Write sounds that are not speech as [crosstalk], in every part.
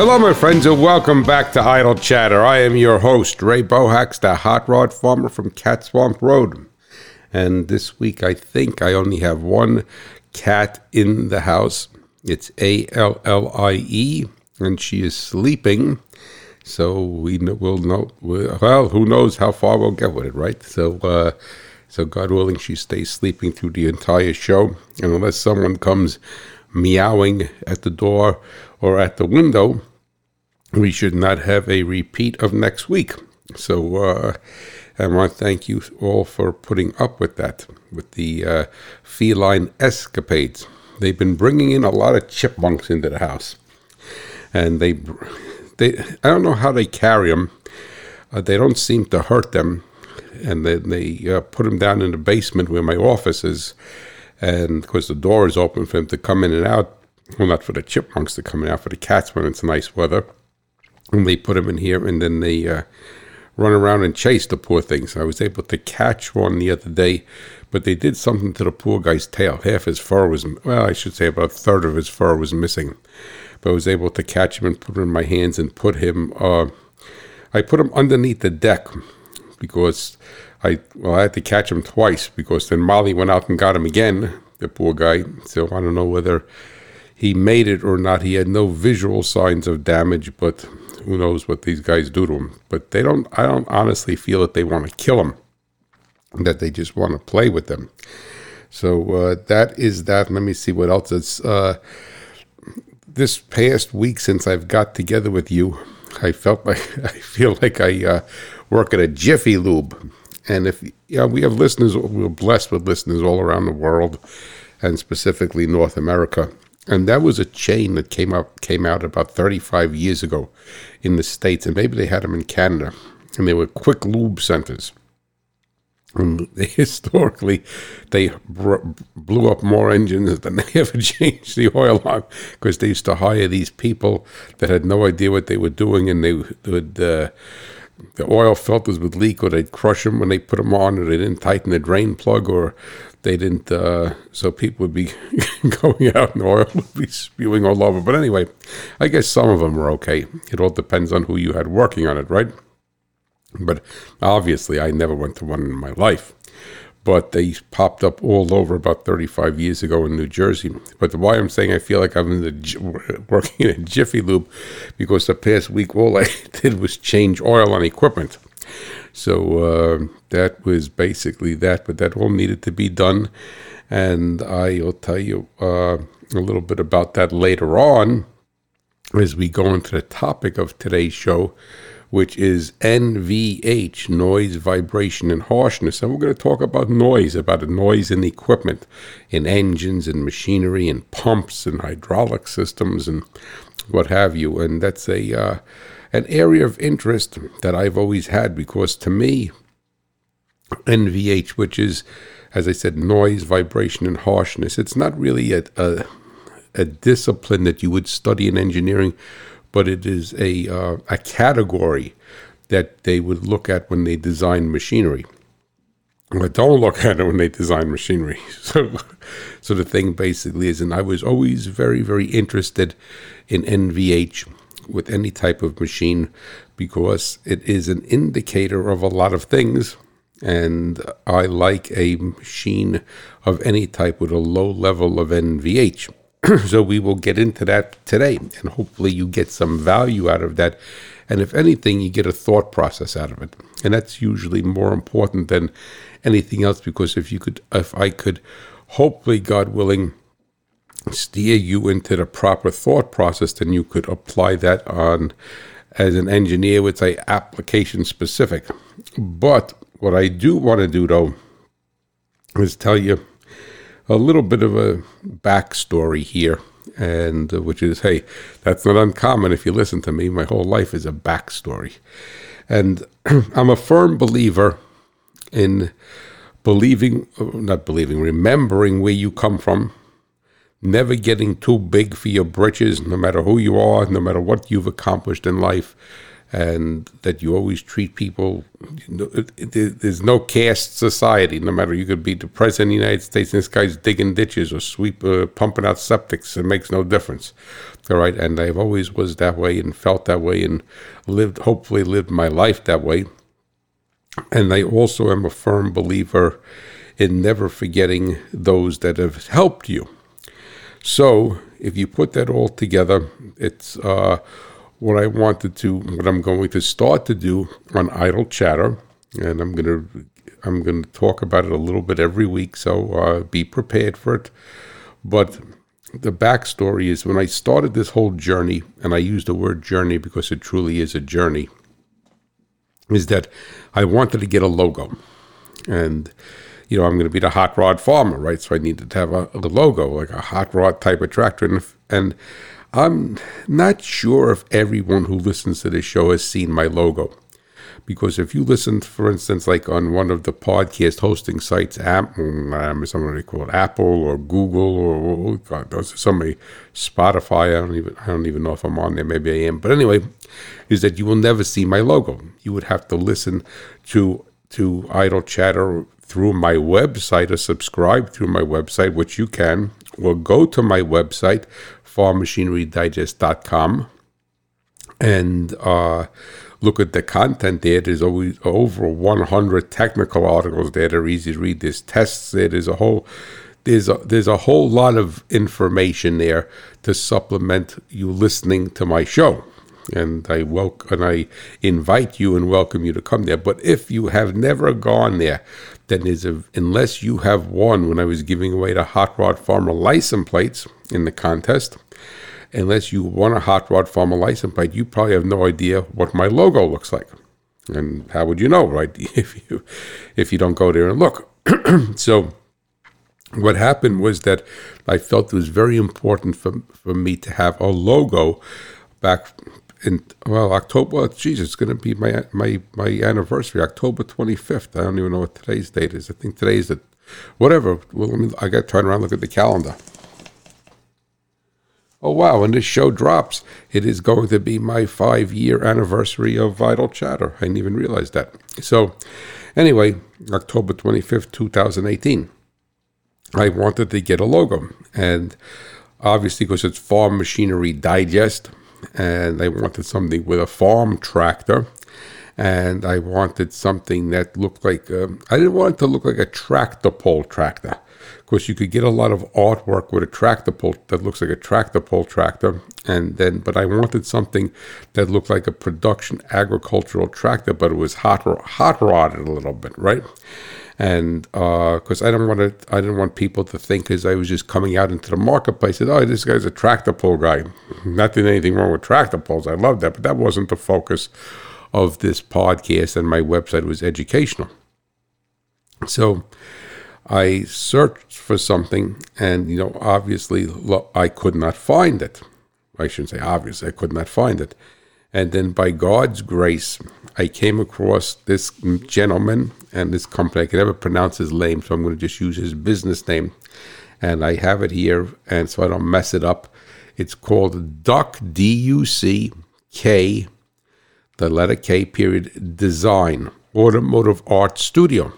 Hello, my friends, and welcome back to Idle Chatter. I am your host, Ray Bohacz, the hot rod farmer from Cat Swamp Road. And this week, I think I only have one cat in the house. It's A L L I E, and she is sleeping. So we will know. Well, who knows how far we'll get with it, right? So, uh, so God willing, she stays sleeping through the entire show, and unless someone comes meowing at the door or at the window, we should not have a repeat of next week. So uh, I want to thank you all for putting up with that, with the uh, feline escapades. They've been bringing in a lot of chipmunks into the house, and they, they I don't know how they carry them. Uh, they don't seem to hurt them, and then they uh, put them down in the basement where my office is, and of course the door is open for them to come in and out. Well, not for the chipmunks to come in out, for the cats when it's nice weather and they put him in here, and then they uh, run around and chase the poor things. I was able to catch one the other day, but they did something to the poor guy's tail. Half his fur was, well, I should say about a third of his fur was missing. But I was able to catch him and put him in my hands and put him, uh, I put him underneath the deck because I, well, I had to catch him twice because then Molly went out and got him again, the poor guy. So I don't know whether he made it or not. He had no visual signs of damage, but who knows what these guys do to him? But they don't. I don't honestly feel that they want to kill him. That they just want to play with them. So uh, that is that. Let me see what else is. Uh, this past week since I've got together with you, I felt like [laughs] I feel like I uh, work at a Jiffy Lube, and if you know, we have listeners, we're blessed with listeners all around the world, and specifically North America. And that was a chain that came up came out about 35 years ago in the States, and maybe they had them in Canada. And they were quick lube centers. And [laughs] historically, they br- blew up more engines than they [laughs] ever changed the oil on because they used to hire these people that had no idea what they were doing, and they would. Uh, the oil filters would leak, or they'd crush them when they put them on, or they didn't tighten the drain plug, or they didn't. Uh, so people would be [laughs] going out and oil would be spewing all over. But anyway, I guess some of them were okay. It all depends on who you had working on it, right? But obviously, I never went to one in my life. But they popped up all over about 35 years ago in New Jersey. But why I'm saying I feel like I'm in the, [laughs] working in a Jiffy Lube because the past week all I [laughs] did was change oil on equipment. So uh, that was basically that, but that all needed to be done. And I'll tell you uh, a little bit about that later on as we go into the topic of today's show, which is NVH, noise, vibration, and harshness. And we're going to talk about noise, about the noise in equipment, in engines and machinery and pumps and hydraulic systems and what have you. And that's a uh, an area of interest that I've always had because to me, NVH, which is, as I said, noise, vibration, and harshness, it's not really a, a, a discipline that you would study in engineering, but it is a, uh, a category that they would look at when they design machinery. But don't look at it when they design machinery. [laughs] So, so the thing basically is, and I was always very, very interested in NVH with any type of machine because it is an indicator of a lot of things. And I like a machine of any type with a low level of NVH. [clears throat] so we will get into that today. And hopefully you get some value out of that. And if anything, you get a thought process out of it. And that's usually more important than anything else because if you could, if I could, hopefully, God willing, steer you into the proper thought process, then you could apply that on, as an engineer would say, application specific. But what I do want to do though is tell you a little bit of a backstory here, and uh, which is, hey, that's not uncommon if you listen to me. My whole life is a backstory, and [clears throat] I'm a firm believer in believing, not believing, remembering where you come from never getting too big for your britches, no matter who you are, no matter what you've accomplished in life, and that you always treat people there's no caste society. No matter you could be the president of the United States, and this guy's digging ditches or sweep, uh, pumping out septics. It makes no difference. All right, and I've always was that way and felt that way and lived, hopefully, lived my life that way. And I also am a firm believer in never forgetting those that have helped you. So if you put that all together, it's uh, what I wanted to, what I'm going to start to do on Idle Chatter, and I'm to, I'm to talk about it a little bit every week. So uh, be prepared for it. But the backstory is when I started this whole journey, and I use the word journey because it truly is a journey, is that I wanted to get a logo, and you know, I'm going to be the hot rod farmer, right? So I needed to have a, a logo, like a hot rod type of tractor. And, and I'm not sure if everyone who listens to this show has seen my logo. Because if you listen, for instance, like on one of the podcast hosting sites, Apple, um, somebody called Apple or Google or oh God, those are somebody Spotify. I don't even I don't even know if I'm on there. Maybe I am. But anyway, is that you will never see my logo. You would have to listen to to Idle Chatter through my website or subscribe through my website, which you can, or go to my website, farmmachinerydigest.com, and uh, look at the content there. There's always over 100 technical articles there that are easy to read. There's tests there. There's a whole there's a, there's a whole lot of information there to supplement you listening to my show and I welcome and I invite you and welcome you to come there. But if you have never gone there, then is a, unless you have won when I was giving away the Hot Rod Farmer license plates in the contest, unless you won a Hot Rod Farmer license plate, you probably have no idea what my logo looks like. And how would you know, right? [laughs] If you if you don't go there and look. [clears throat] so what happened was that I felt it was very important for, for me to have a logo back in well October. Geez, it's going to be my my my anniversary, October twenty fifth. I don't even know what today's date is. I think today's the whatever. Well, me. I got to turn around and look at the calendar. Oh wow! When this show drops, it is going to be my five year anniversary of Idle Chatter. I didn't even realize that. So, anyway, October twenty fifth, two thousand eighteen. I wanted to get a logo, and obviously because it's Farm Machinery Digest and I wanted something with a farm tractor. And I wanted something that looked like, um, I didn't want it to look like a tractor pull tractor. Because you could get a lot of artwork with a tractor pull that looks like a tractor pull tractor. And then, but I wanted something that looked like a production agricultural tractor, but it was hot, hot rodded a little bit, right? And because uh, I don't want to, I didn't want people to think as I was just coming out into the marketplace that oh, this guy's a tractor pull guy. Not that anything wrong with tractor pulls, I love that, but that wasn't the focus of this podcast, and my website was educational. So I searched for something, and you know, obviously, I could not find it. I shouldn't say obviously, I could not find it. And then by God's grace, I came across this gentleman and this company. I can never pronounce his name, so I'm going to just use his business name. And I have it here, and so I don't mess it up. It's called Duck, D U C K, the letter K period, Design, Automotive Art Studio.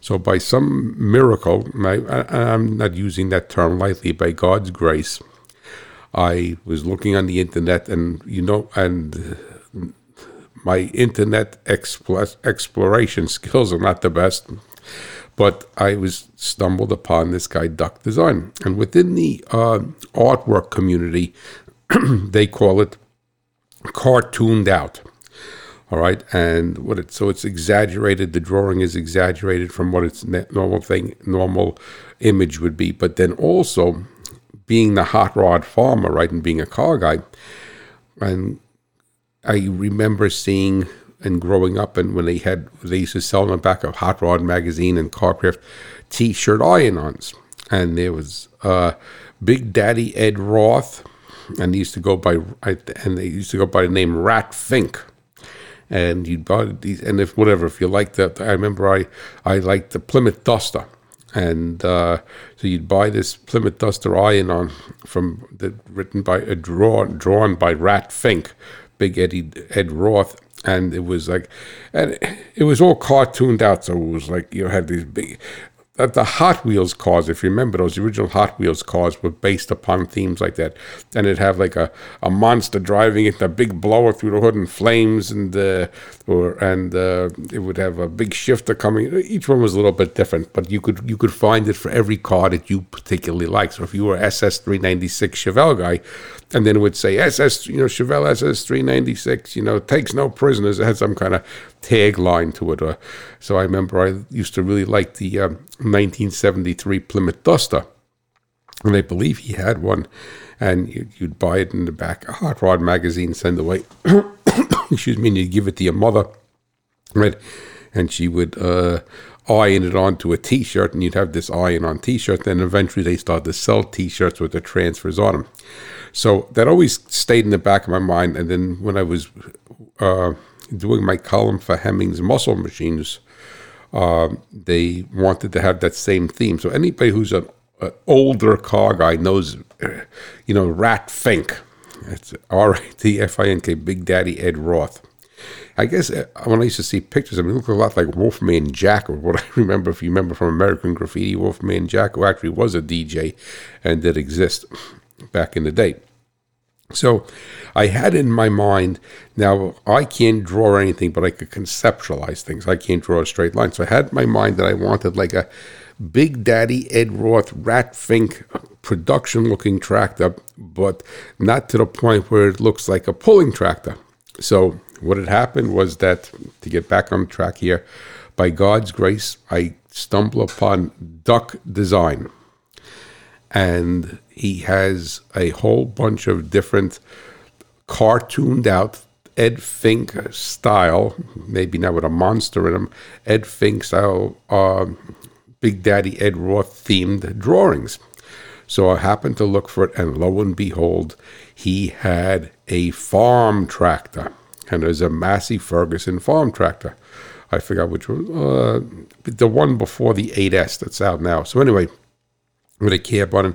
So, by some miracle, I, I'm not using that term lightly, by God's grace, I was looking on the internet, and you know, and my internet exploration [laughs] skills are not the best, but I was stumbled upon this guy Duck Design, and within the uh, artwork community, [clears throat] they call it cartooned out. All right, and what it so it's exaggerated. The drawing is exaggerated from what its normal thing, normal image would be, but then also being the hot rod farmer, right, and being a car guy, and I remember seeing and growing up, and when they had they used to sell in the back of Hot Rod magazine and Car Craft T-shirt iron-ons, and there was uh, Big Daddy Ed Roth, and he used to go by and they used to go by the name Rat Fink. And you bought these, and if whatever, if you liked that, I remember I I liked the Plymouth Duster, and uh, so you'd buy this Plymouth Duster iron on from the written by a drawn drawn by Rat Fink, Big Eddie Ed Roth, and it was like, and it was all cartooned out. So it was like you know, had these big the Hot Wheels cars, if you remember, those original Hot Wheels cars were based upon themes like that. And it'd have like a, a monster driving it, a big blower through the hood and flames, and uh, or and uh, it would have a big shifter coming. Each one was a little bit different, but you could you could find it for every car that you particularly liked. So if you were SS three ninety six Chevelle guy, and then it would say SS, you know, Chevelle SS three ninety six, you know, takes no prisoners. It had some kind of tagline to it. Uh, so I remember I used to really like the um, 1973 Plymouth Duster. And I believe he had one, and you'd buy it in the back of Hot Rod magazine, send away, [coughs] excuse me, and you'd give it to your mother, right? And she would uh, iron it onto a T-shirt, and you'd have this iron on T-shirt. Then eventually they started to sell T-shirts with the transfers on them. So that always stayed in the back of my mind. And then when I was uh, doing my column for Hemmings Muscle Machines, uh, they wanted to have that same theme. So anybody who's an, an older car guy knows, you know, Rat Fink. It's R A T F I N K, Big Daddy Ed Roth. I guess uh, when I used to see pictures, I mean, it looked a lot like Wolfman Jack, or what [laughs] I remember, if you remember from American Graffiti, Wolfman Jack, who actually was a DJ and did exist back in the day. So I had in my mind, now I can't draw anything, but I could conceptualize things. I can't draw a straight line. So I had in my mind that I wanted like a Big Daddy Ed Roth Rat Fink production looking tractor, but not to the point where it looks like a pulling tractor. So what had happened was that, to get back on track here, by God's grace, I stumbled upon Duck Design. And he has a whole bunch of different cartooned out Ed Fink style, maybe not with a monster in him, Ed Fink style, uh, Big Daddy Ed Roth themed drawings. So I happened to look for it, and lo and behold, he had a farm tractor. And there's a Massey Ferguson farm tractor. I forgot which one, uh, the one before the 8S that's out now. So anyway, with a cab on it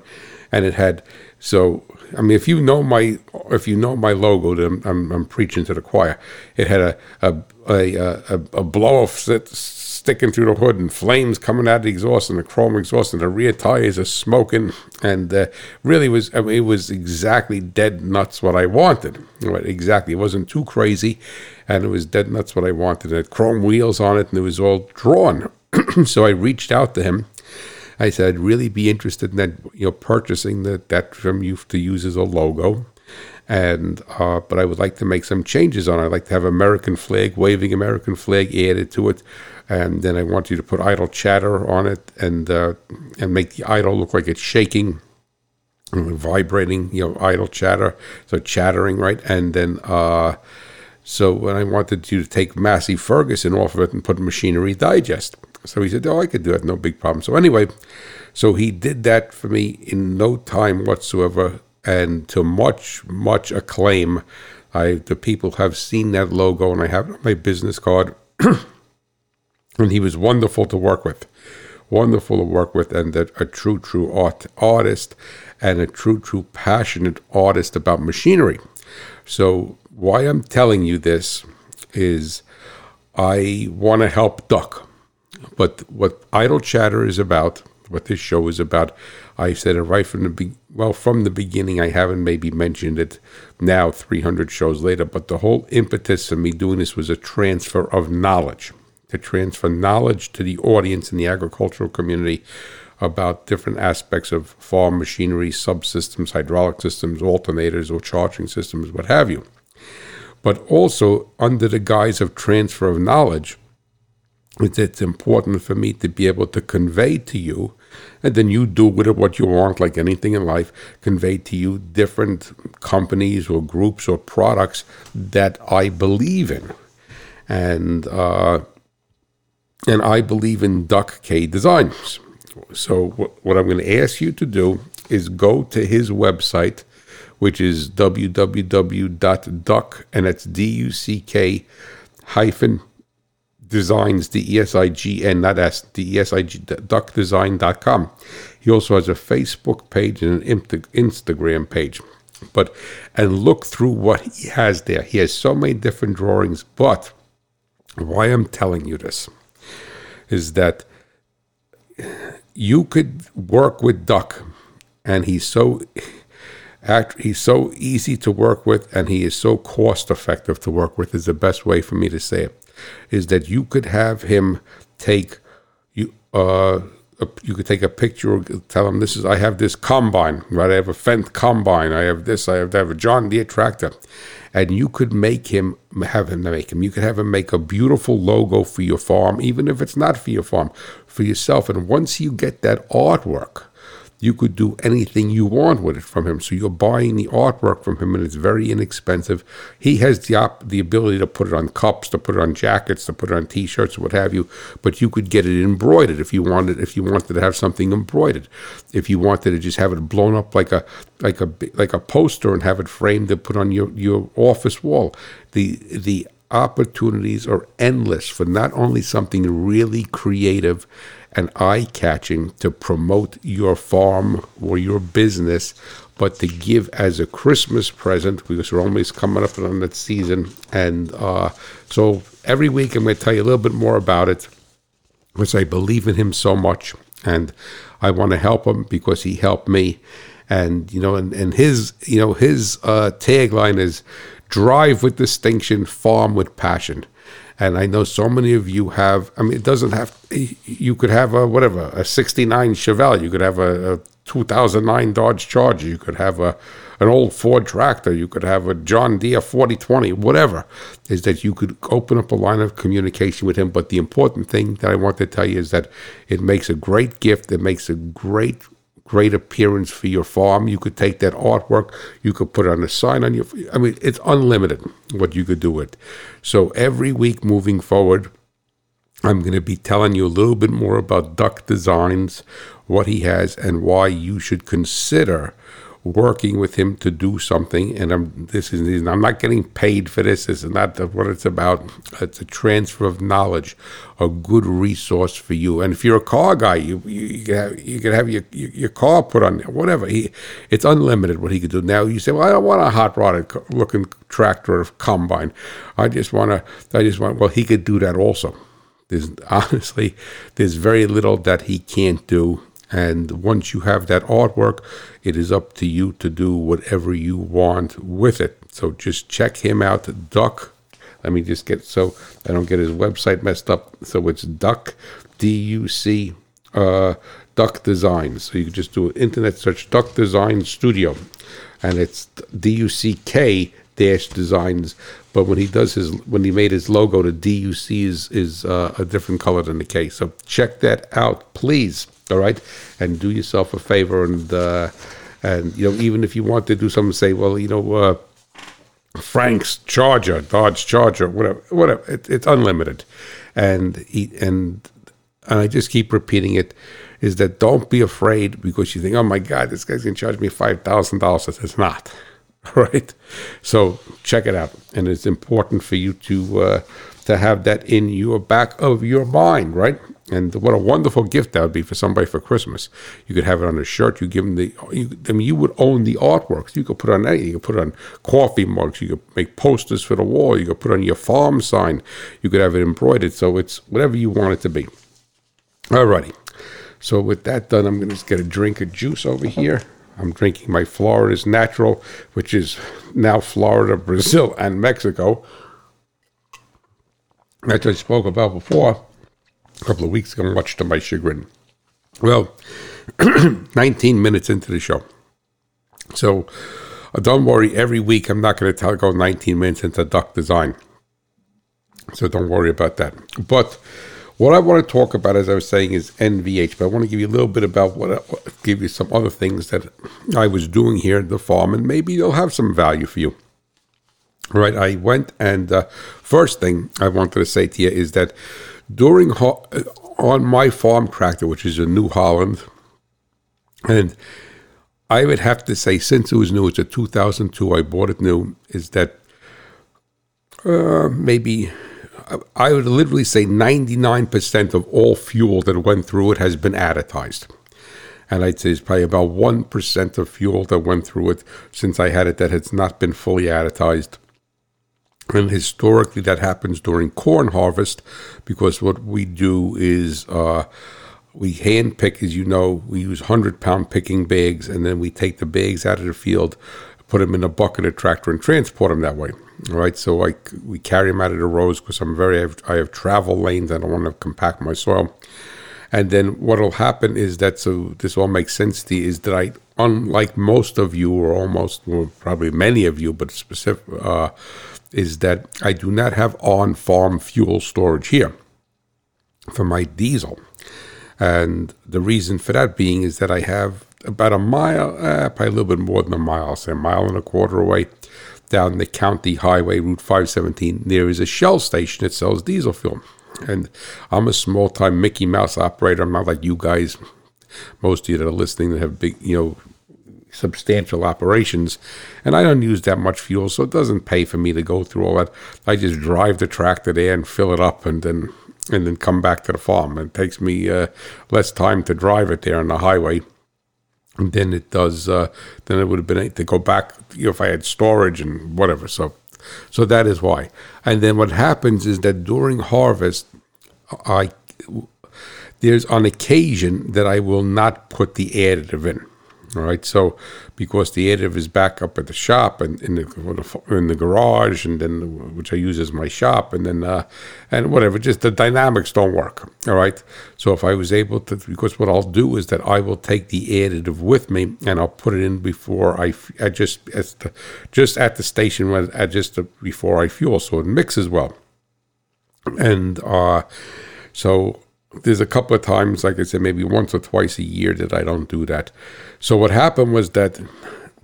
and it had so I mean if you know my if you know my logo then I'm, I'm preaching to the choir. It had a a a, a, a blow off sticking through the hood and flames coming out of the exhaust and the chrome exhaust and the rear tires are smoking. And uh, really was I mean, it was exactly dead nuts what I wanted. Exactly. It wasn't too crazy. And it was dead nuts what I wanted. It had chrome wheels on it and it was all drawn. [clears throat] So I reached out to him I said, I'd really be interested in that, you know, purchasing that, that from you to use as a logo. And, uh, but I would like to make some changes on it. I'd like to have American flag, waving American flag added to it. And then I want you to put idle chatter on it and, uh, and make the idle look like it's shaking vibrating, you know, idle chatter. So chattering, right? And then, uh, so when I wanted you to take Massey Ferguson off of it and put Machinery Digest. So he said, Oh, I could do that, no big problem. So anyway, so he did that for me in no time whatsoever and to much, much acclaim. I the people have seen that logo and I have it on my business card. [clears throat] and he was wonderful to work with. Wonderful to work with and a, a true, true art, artist and a true, true passionate artist about machinery. So why I'm telling you this is I want to help Duck. But what Idle Chatter is about, what this show is about, I said it right from the well from the beginning. I haven't maybe mentioned it now, 300 shows later. But the whole impetus of me doing this was a transfer of knowledge, to transfer knowledge to the audience in the agricultural community about different aspects of farm machinery, subsystems, hydraulic systems, alternators, or charging systems, what have you. But also under the guise of transfer of knowledge it's important for me to be able to convey to you, and then you do with it what you want, like anything in life, convey to you different companies or groups or products that I believe in. And, uh, and I believe in Duck K Designs. So, what I'm going to ask you to do is go to his website, which is www.duck, and that's D U C K hyphen designs, D E S I G N, not S, D E S I G, duckdesign.com. He also has a Facebook page and an Instagram page. But and look through what he has there. He has so many different drawings. But why I'm telling you this is that you could work with Duck, and he's so act, he's so easy to work with, and he is so cost effective to work with. Is the best way for me to say it. Is that you could have him take you uh a, you could take a picture, tell him this is I have this combine, right? I have a Fendt combine. I have this. I have, I have a John Deere tractor, and you could make him have him make him. You could have him make a beautiful logo for your farm, even if it's not for your farm, for yourself. And once you get that artwork, you could do anything you want with it from him. So you're buying the artwork from him, and it's very inexpensive. He has the op- the ability to put it on cups, to put it on jackets, to put it on T-shirts, what have you. But you could get it embroidered if you wanted. If you wanted to have something embroidered, if you wanted to just have it blown up like a like a like a poster and have it framed and put on your your office wall. The the opportunities are endless for not only something really creative and eye catching to promote your farm or your business, but to give as a Christmas present because we're almost coming up on that season. And uh, so every week I'm going to tell you a little bit more about it because I believe in him so much and I want to help him because he helped me. And you know, and, and his you know his uh, tagline is "Drive with distinction, farm with passion." And I know so many of you have, I mean, it doesn't have, you could have a, whatever, a 69 Chevelle, you could have a, a 2009 Dodge Charger, you could have a, an old Ford tractor, you could have a John Deere 4020, whatever, is that you could open up a line of communication with him. But the important thing that I want to tell you is that it makes a great gift, it makes a great great appearance for your farm. You could take that artwork, you could put it on a sign on your. I mean, it's unlimited what you could do with. So every week moving forward, I'm going to be telling you a little bit more about Duck Designs, what he has, and why you should consider working with him to do something. And I'm this is I'm not getting paid for this. This is not what it's about. It's a transfer of knowledge, a good resource for you. And if you're a car guy, you you, you can have, you can have your, your, your car put on whatever. He it's unlimited what he could do. Now you say, well, I don't want a hot rodded looking tractor or combine. I just want to. I just want. Well, he could do that also. There's [laughs] honestly, there's very little that he can't do and once you have that artwork, it is up to you to do whatever you want with it. So just check him out, Duck. Let me just get so I don't get his website messed up. So it's Duck, D U C, uh, Duck Designs. So you can just do an internet search, Duck Design Studio, and it's D U C K dash designs. But when he does his, when he made his logo, the D U C is is uh, a different color than the K. So check that out, please all right? And do yourself a favor and uh, and you know even if you want to do something say well you know uh, frank's charger dodge charger whatever whatever it, it's unlimited. And he, and and i just keep repeating it is that don't be afraid because you think oh my god this guy's to charge me $5000 it's not [laughs] right? So check it out. And it's important for you to uh, to have that in your back of your mind right and what a wonderful gift that would be for somebody for Christmas. You could have it on a shirt. You give them the. You, I mean, you would own the artwork. You could put on anything. You could put on coffee mugs. You could make posters for the wall. You could put on your farm sign. You could have it embroidered. So it's whatever you want it to be. Alrighty. So with that done, I'm going to just get a drink of juice over here. I'm drinking my Florida's Natural, which is now Florida, Brazil, and Mexico. That I spoke about before couple of weeks ago, much to my chagrin. Well, [clears throat] 19 minutes into the show. So uh, don't worry, every week I'm not going to tell go 19 minutes into duck design. So don't worry about that. But what I want to talk about, as I was saying, is NVH. But I want to give you a little bit about what, what give you some other things that I was doing here at the farm, and maybe they'll have some value for you. Right, I went and uh, first thing I wanted to say to you is that during on my farm tractor, which is a New Holland, and I would have to say, since it was new, it's a 2002, I bought it new, is that uh, maybe I would literally say 99% of all fuel that went through it has been additized. and I'd say it's probably about 1% of fuel that went through it since I had it that has not been fully additized. And historically, that happens during corn harvest because what we do is uh, we hand pick, as you know, we use 100 pound picking bags, and then we take the bags out of the field, put them in a bucket of tractor, and transport them that way. All right, so like we carry them out of the rows because I'm very, I have, I have travel lanes. I don't want to compact my soil. And then what'll happen is that, so this all makes sense to you, is that I, unlike most of you, or almost, well, probably many of you, but specific, uh, is that I do not have on farm fuel storage here for my diesel. And the reason for that being is that I have about a mile, uh, probably a little bit more than a mile, say a mile and a quarter away down the county highway, Route 517. There is a Shell station that sells diesel fuel. And I'm a small time Mickey Mouse operator. I'm not like you guys, most of you that are listening that have big, you know, substantial operations. And I don't use that much fuel, so it doesn't pay for me to go through all that. I just drive the tractor there and fill it up and then and then come back to the farm. It takes me uh, less time to drive it there on the highway than it does. Uh, than it would have been to go back. You know, if I had storage and whatever. So, so that is why. And then what happens is that during harvest, I there's on occasion that I will not put the additive in. All right, so because the additive is back up at the shop and in the in the garage, and then which I use as my shop, and then uh, and whatever, just the dynamics don't work. All right, so if I was able to, because what I'll do is that I will take the additive with me and I'll put it in before I, I just at the, just at the station when at just before I fuel, so it mixes well, and uh, so there's a couple of times, like I said, maybe once or twice a year that I don't do that. So what happened was that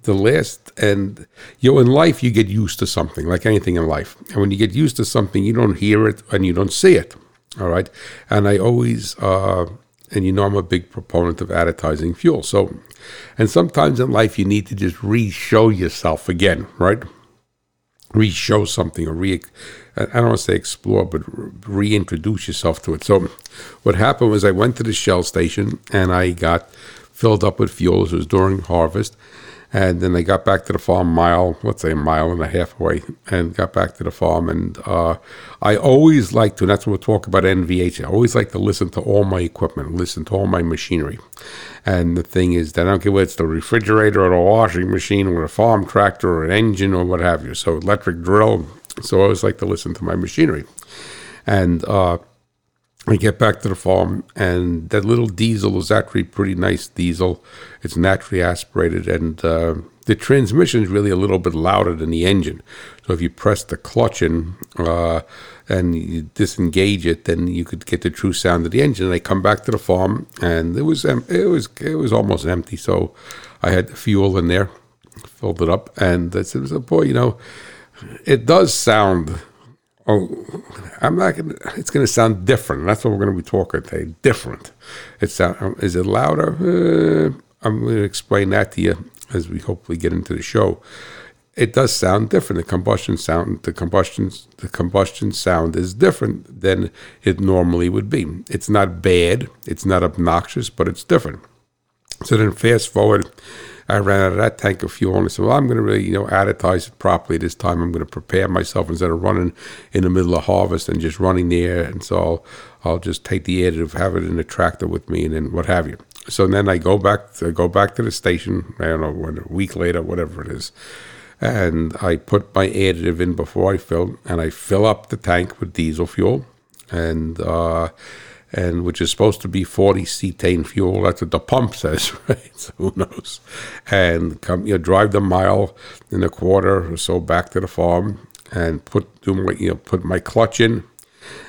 the last, and you know, in life you get used to something, like anything in life, and when you get used to something, you don't hear it and you don't see it. All right, and I always, uh, and you know, I'm a big proponent of additizing fuel. So, and sometimes in life you need to just re-show yourself again, right? re-show something or re I don't want to say explore, but reintroduce yourself to it. So what happened was I went to the Shell station and I got filled up with fuel. It was during harvest. And then I got back to the farm mile, let's say a mile and a half away, and got back to the farm. And uh, I always like to, and that's what we'll talk about NVH. I always like to listen to all my equipment, listen to all my machinery. And the thing is that I don't care whether it's the refrigerator or the washing machine or a farm tractor or an engine or what have you. So electric drill. So I always like to listen to my machinery. And uh, I get back to the farm, and that little diesel is actually pretty nice diesel. It's naturally aspirated, and uh, the transmission is really a little bit louder than the engine. So if you press the clutch in uh, and you disengage it, then you could get the true sound of the engine. And I come back to the farm, and it was it was it was almost empty. So I had fuel in there, filled it up, and I said, "Boy, you know, it does sound." Oh, I'm not gonna. It's gonna sound different. That's what we're gonna be talking today. Different. It's uh, is it louder? Uh, I'm gonna explain that to you as we hopefully get into the show. It does sound different. The combustion sound, the combustion, the combustion sound is different than it normally would be. It's not bad. It's not obnoxious, but it's different. So then, fast forward I ran out of that tank of fuel and I said, well, I'm going to really, you know, additize it properly this time. I'm going to prepare myself instead of running in the middle of harvest and just running there. And so I'll, I'll just take the additive, have it in the tractor with me and then what have you. So then I go back to, go back to the station, I don't know, when, a week later, whatever it is. And I put my additive in before I fill, and I fill up the tank with diesel fuel. And, uh, and which is supposed to be 40 cetane fuel. That's what the pump says, [laughs] right? So who knows? And come, you know, drive the mile in a quarter or so back to the farm and put do my, you know put my clutch in,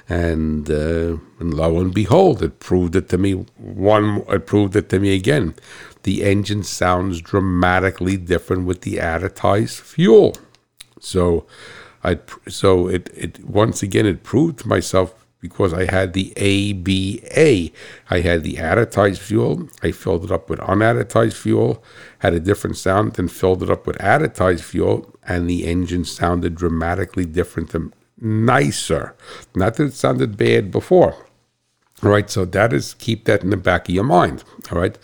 and uh, and lo and behold, it proved it to me. One, it proved it to me again. The engine sounds dramatically different with the additized fuel. So, I so it it once again it proved to myself because I had the ABA. I had the additized fuel. I filled it up with unadditized fuel, had a different sound, then filled it up with additized fuel, and the engine sounded dramatically different and nicer. Not that it sounded bad before. All right, so that is keep that in the back of your mind. All right,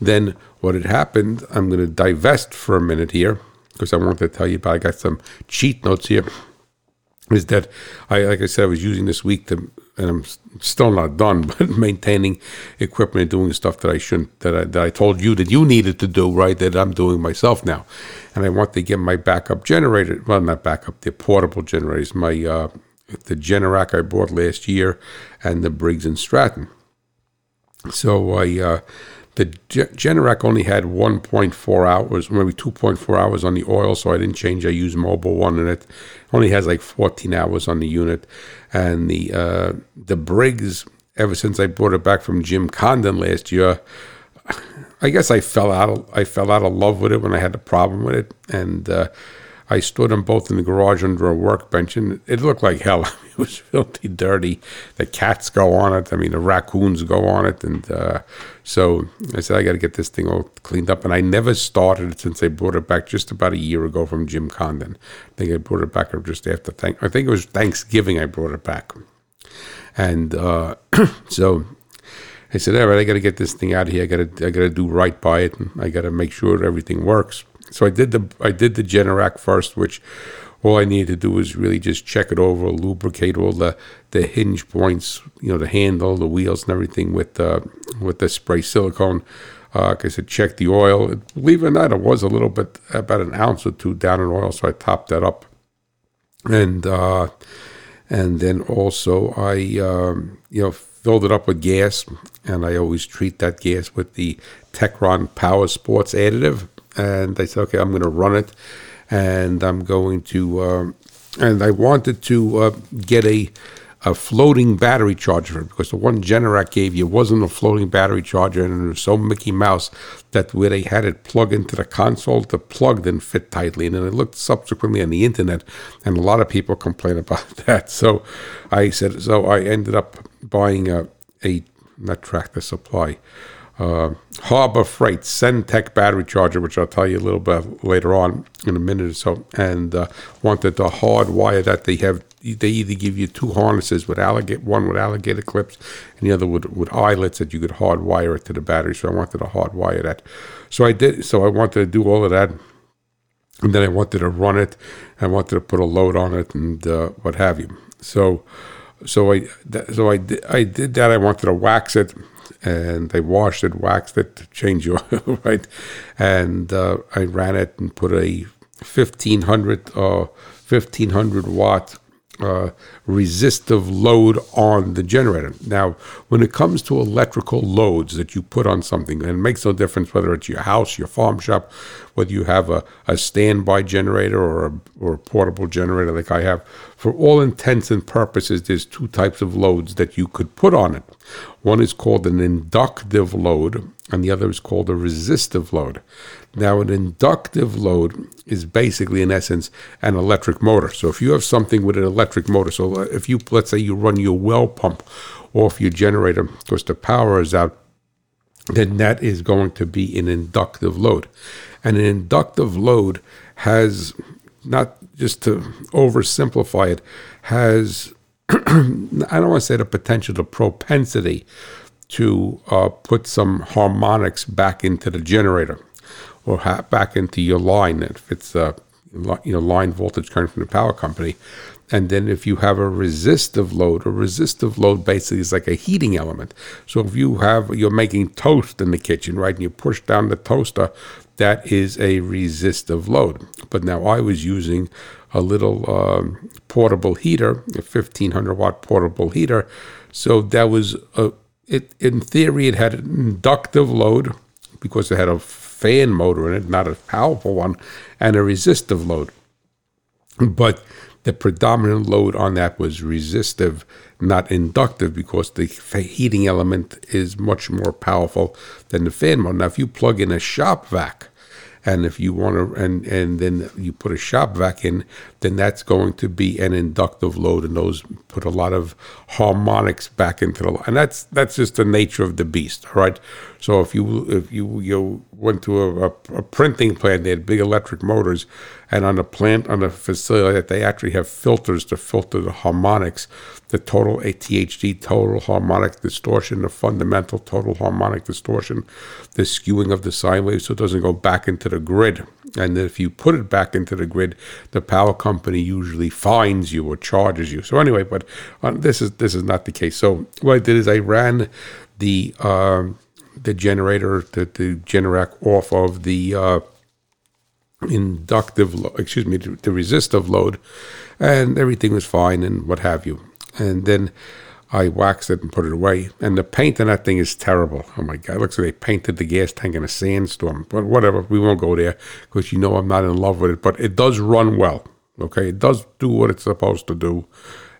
then what had happened, I'm going to divest for a minute here because I want to tell you about. I got some cheat notes here. Is that I like I said I was using this week to and I'm still not done, [laughs] but maintaining equipment doing stuff that I shouldn't, that I, that I told you that you needed to do, right? That I'm doing myself now. And I want to get my backup generator, well, not backup, the portable generators, my, uh, the Generac I bought last year and the Briggs and Stratton. So I, uh, the Generac only had 1.4 hours, maybe 2.4 hours on the oil, so I didn't change. I used Mobil One in it. Only has like 14 hours on the unit, and the uh, the Briggs. Ever since I brought it back from Jim Condon last year, I guess I fell out. Of, I fell out of love with it when I had a problem with it, and uh, I stood them both in the garage under a workbench, and it looked like hell. [laughs] it was filthy dirty. The cats go on it. I mean, the raccoons go on it, and uh, so I said I got to get this thing all cleaned up. And I never started it since I brought it back just about a year ago from Jim Condon. I think I brought it back just after thank. I think it was Thanksgiving. I brought it back, and uh, [clears throat] so I said, all right, I got to get this thing out of here. I got to, I got to do right by it, and I got to make sure everything works. So I did the I did the Generac first, which all I needed to do was really just check it over, lubricate all the, the hinge points, you know, the handle, the wheels, and everything with uh, with the spray silicone. Uh, I said, check the oil. Believe it or not, it was a little bit about an ounce or two down in oil, so I topped that up, and uh, and then also I um, you know filled it up with gas, and I always treat that gas with the Techron Power Sports additive and I said, okay, I'm going to run it, and I'm going to, um, and I wanted to uh, get a a floating battery charger because the one Generac gave you wasn't a floating battery charger, and it was so Mickey Mouse that where they had it plug into the console, the plug didn't fit tightly. And then I looked subsequently on the internet, and a lot of people complain about [laughs] that. So I said, so I ended up buying a, a not tractor supply uh, Harbor Freight Centech battery charger, which I'll tell you a little bit later on in a minute or so, and uh, wanted the hard wire that they have. They either give you two harnesses with alligator, one with alligator clips, and the other with, with eyelets that you could hard wire it to the battery. So I wanted to hard wire that. So I did. So I wanted to do all of that, and then I wanted to run it. I wanted to put a load on it and uh, what have you. So, so I, so I, I did that. I wanted to wax it and they washed it, waxed it, changed oil, [laughs] right? And uh, I ran it and put a 1500 uh, 1500 watt uh, resistive load on the generator. Now, when it comes to electrical loads that you put on something, and it makes no difference whether it's your house, your farm shop, whether you have a, a standby generator or a, or a portable generator like I have, for all intents and purposes, there's two types of loads that you could put on it. One is called an inductive load, and the other is called a resistive load. Now, an inductive load is basically, in essence, an electric motor. So, if you have something with an electric motor, so if you, let's say, you run your well pump off your generator because the power is out, then that is going to be an inductive load. And an inductive load has, not just to oversimplify it, has, [clears throat] I don't want to say the potential, the propensity to uh, put some harmonics back into the generator or ha- back into your line if it's a you know line voltage coming from the power company. And then if you have a resistive load, a resistive load basically is like a heating element. So if you have you're making toast in the kitchen, right, and you push down the toaster, that is a resistive load. But now I was using a little um, portable heater, a 1500 watt portable heater. So that was a, it. In theory, it had an inductive load because it had a fan motor in it, not a powerful one, and a resistive load. But the predominant load on that was resistive, not inductive, because the heating element is much more powerful than the fan motor. Now, if you plug in a shop vac, and if you want to, and and then you put a shop vac in, then that's going to be an inductive load, and those put a lot of harmonics back into the, and that's that's just the nature of the beast, all right. So if you if you you went to a, a, a, printing plant. They had big electric motors, and on the plant, on the facility, that they actually have filters to filter the harmonics, the total ATHD, total harmonic distortion, the fundamental total harmonic distortion, the skewing of the sine wave, so it doesn't go back into the grid. And if you put it back into the grid, the power company usually fines you or charges you. So anyway, but uh, this is this is not the case. So what I did is I ran the uh, the generator, the, the Generac off of the uh, inductive, lo- excuse me, the, the resistive load, and everything was fine and what have you. And then I waxed it and put it away. And the paint on that thing is terrible. Oh my God. Looks like they painted the gas tank in a sandstorm. But whatever, we won't go there because you know I'm not in love with it. But it does run well. Okay. It does do what it's supposed to do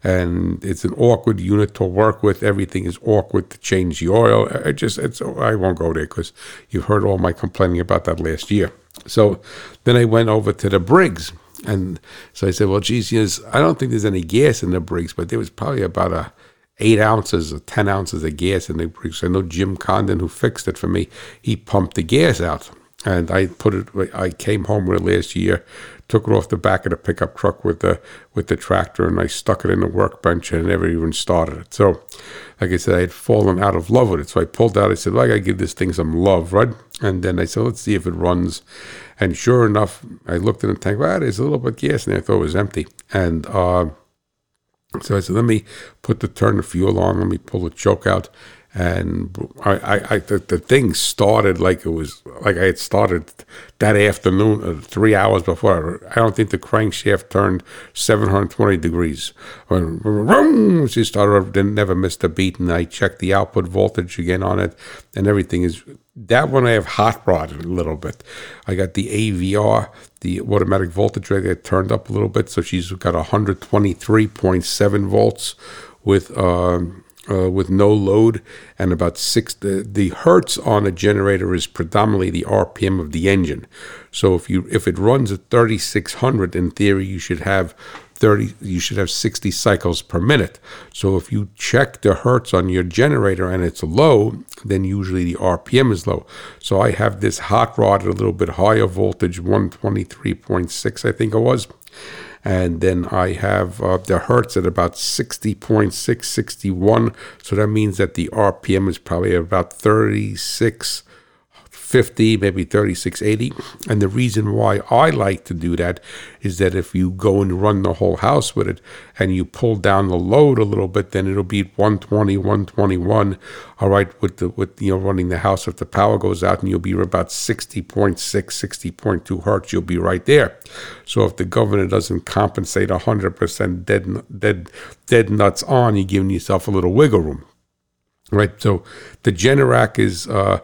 and it's an awkward unit to work with. Everything is awkward to change the oil. I just, it's, I won't go there because you've heard all my complaining about that last year. So then I went over to the Briggs. And so I said, well, geez, yes, I don't think there's any gas in the Briggs, but there was probably about a eight ounces or 10 ounces of gas in the Briggs. I know Jim Condon, who fixed it for me, he pumped the gas out. And I put it, I came home last year, took it off the back of the pickup truck with the with the tractor, and I stuck it in the workbench and never even started it. So, like I said, I had fallen out of love with it. So I pulled out. I said, well, I got to give this thing some love, right? And then I said, let's see if it runs. And sure enough, I looked in the tank. Well, there's a little bit of gas in there. I thought it was empty. And uh, so I said, let me put the turn of fuel on. Let me pull the choke out and I, I, I the, the, thing started like it was like I had started that afternoon, uh, three hours before. I don't think the crankshaft turned 720 degrees. She started, didn't never missed a beat, and I checked the output voltage again on it, and everything is. That one I have hot rodded a little bit. I got the AVR, the automatic voltage regulator, turned up a little bit, so she's got 123.7 volts with. Um, uh, with no load and about six the, the hertz on a generator is predominantly the rpm of the engine. So if you if it runs at 3600 in theory you should have 30 you should have 60 cycles per minute. So if you check the hertz on your generator and it's low then usually the rpm is low. So i have this hot rod at a little bit higher voltage 123.6 i think it was and then I have uh, the hertz at about 60.661. So that means that the RPM is probably about 36 50, maybe 3680. And the reason why I like to do that is that if you go and run the whole house with it and you pull down the load a little bit, then it'll be 120, 121. All right, with the with you know running the house if the power goes out and you'll be about 60.6, 60.2 hertz, you'll be right there. So if the governor doesn't compensate 100% dead dead dead nuts on, you're giving yourself a little wiggle room. Right. So the Generac is uh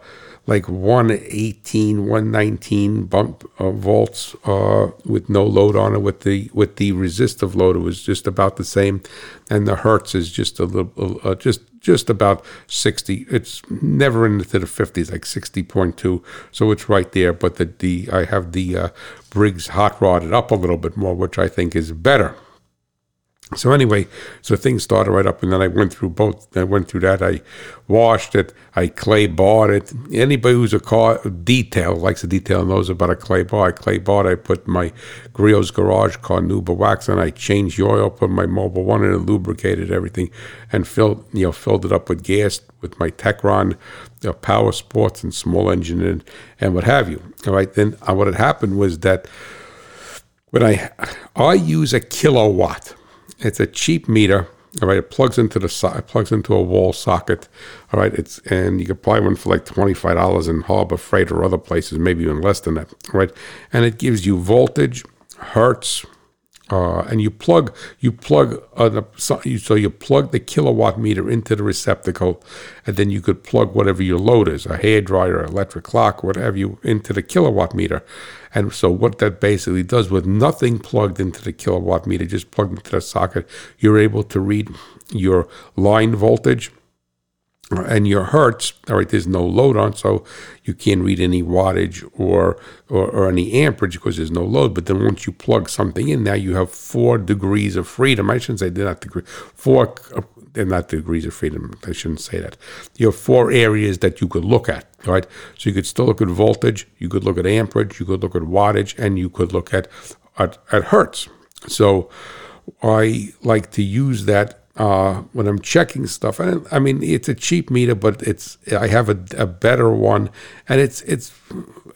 like 118, 119 bump uh, volts uh, with no load on it. With the with the resistive load, it was just about the same, and the hertz is just a little, uh, just just about 60. It's never into the 50s, like 60.2. So it's right there. But the the I have the uh, Briggs hot rodded up a little bit more, which I think is better. So anyway, so things started right up, and then I went through both. I went through that. I washed it. I clay barred it. Anybody who's a car detail likes a detail knows about a clay bar. I clay barred. I put my Griot's Garage car Carnauba wax on. I changed the oil, put my Mobil One in, and lubricated everything, and filled you know filled it up with gas with my Techron you know, Power Sports and small engine and and what have you. All right. Then uh, what had happened was that when I I use a kilowatt it's a cheap meter. All right, it plugs into the so- it plugs into a wall socket. All right, it's and you can buy one for like twenty five dollars in Harbor Freight or other places, maybe even less than that. Right, and it gives you voltage, hertz, uh, and you plug you plug uh, so you plug the kilowatt meter into the receptacle, and then you could plug whatever your load is, a hair dryer, electric clock, whatever you into the kilowatt meter. And so what that basically does, with nothing plugged into the kilowatt meter, just plugged into the socket, you're able to read your line voltage and your hertz, all right, there's no load on, so you can't read any wattage or, or, or any amperage because there's no load. But then once you plug something in, now you have four degrees of freedom. I shouldn't say not degree, four uh, they're not degrees of freedom. I shouldn't say that. You have four areas that you could look at, right? So you could still look at voltage, you could look at amperage, you could look at wattage, and you could look at at, at hertz. So I like to use that uh, when I'm checking stuff. And I mean, it's a cheap meter, but it's I have a, a, better one, and it's it's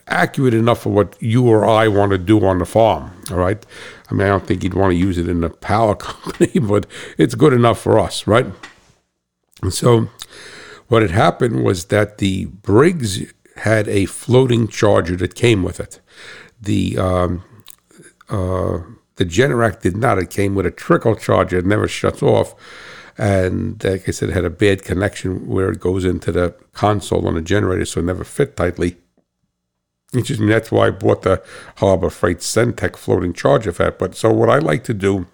accurate enough for what you or I want to do on the farm. All right. I mean, I don't think you'd want to use it in a power [laughs] company, but it's good enough for us, right? And so, what had happened was that the Briggs had a floating charger that came with it. The um, uh, the Generac did not. It came with a trickle charger. It never shuts off. And like I said, it had a bad connection where it goes into the console on the generator, so it never fit tightly. Me, that's why I bought the Harbor Freight Centech floating charger for that. But so what I like to do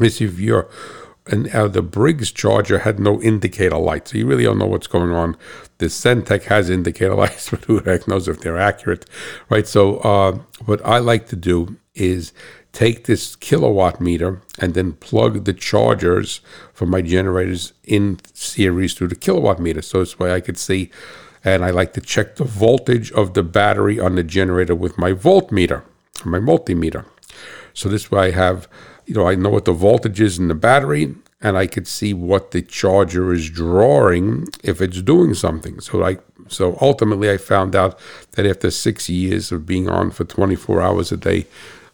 is if you're and uh, the Briggs charger had no indicator light, so you really don't know what's going on. The Centech has indicator [laughs] lights, but who the heck knows if they're accurate, right? So uh, what I like to do is take this kilowatt meter and then plug the chargers for my generators in series through the kilowatt meter. So this way I could see, and I like to check the voltage of the battery on the generator with my voltmeter, my multimeter. So this way I have, you know, I know what the voltage is in the battery and I could see what the charger is drawing if it's doing something. So I so ultimately I found out that after six years of being on for 24 hours a day,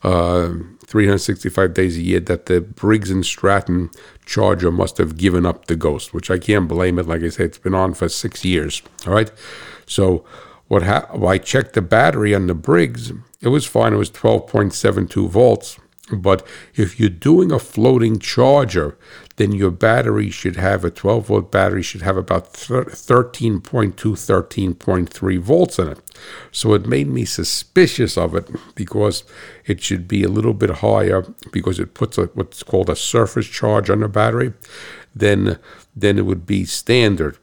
uh, 365 days a year that the Briggs and Stratton charger must have given up the ghost, which I can't blame it. Like I said, it's been on for six years. All right. So what ha- I checked the battery on the Briggs. It was fine. It was 12.72 volts. But if you're doing a floating charger, then your battery should have a 12 volt battery should have about 13.2 13.3 volts in it so it made me suspicious of it because it should be a little bit higher because it puts a, what's called a surface charge on the battery then then it would be standard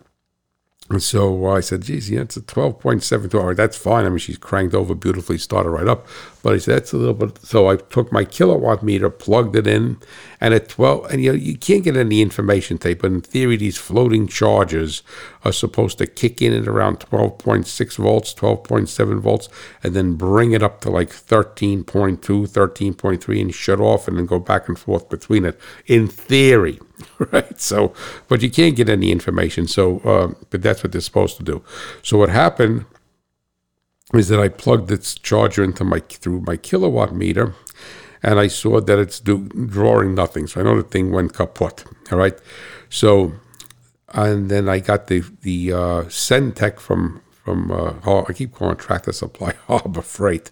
and so I said, geez, yeah, it's a 12.72 hour. That's fine. I mean, she's cranked over beautifully, started right up. But I said, that's a little bit. So I took my kilowatt meter, plugged it in, and at 12, and you know, you can't get any information tape, but in theory, these floating charges are supposed to kick in at around 12.6 volts, 12.7 volts, and then bring it up to like 13.2, 13.3, and shut off and then go back and forth between it. In theory. [laughs] right? So, but you can't get any information. So, uh, but that's what they're supposed to do. So, what happened is that I plugged this charger into my through my kilowatt meter, and I saw that it's do, drawing nothing. So I know the thing went kaput. All right. So, and then I got the the uh, Centech from from uh, I keep calling Tractor Supply [laughs] Harbor Freight.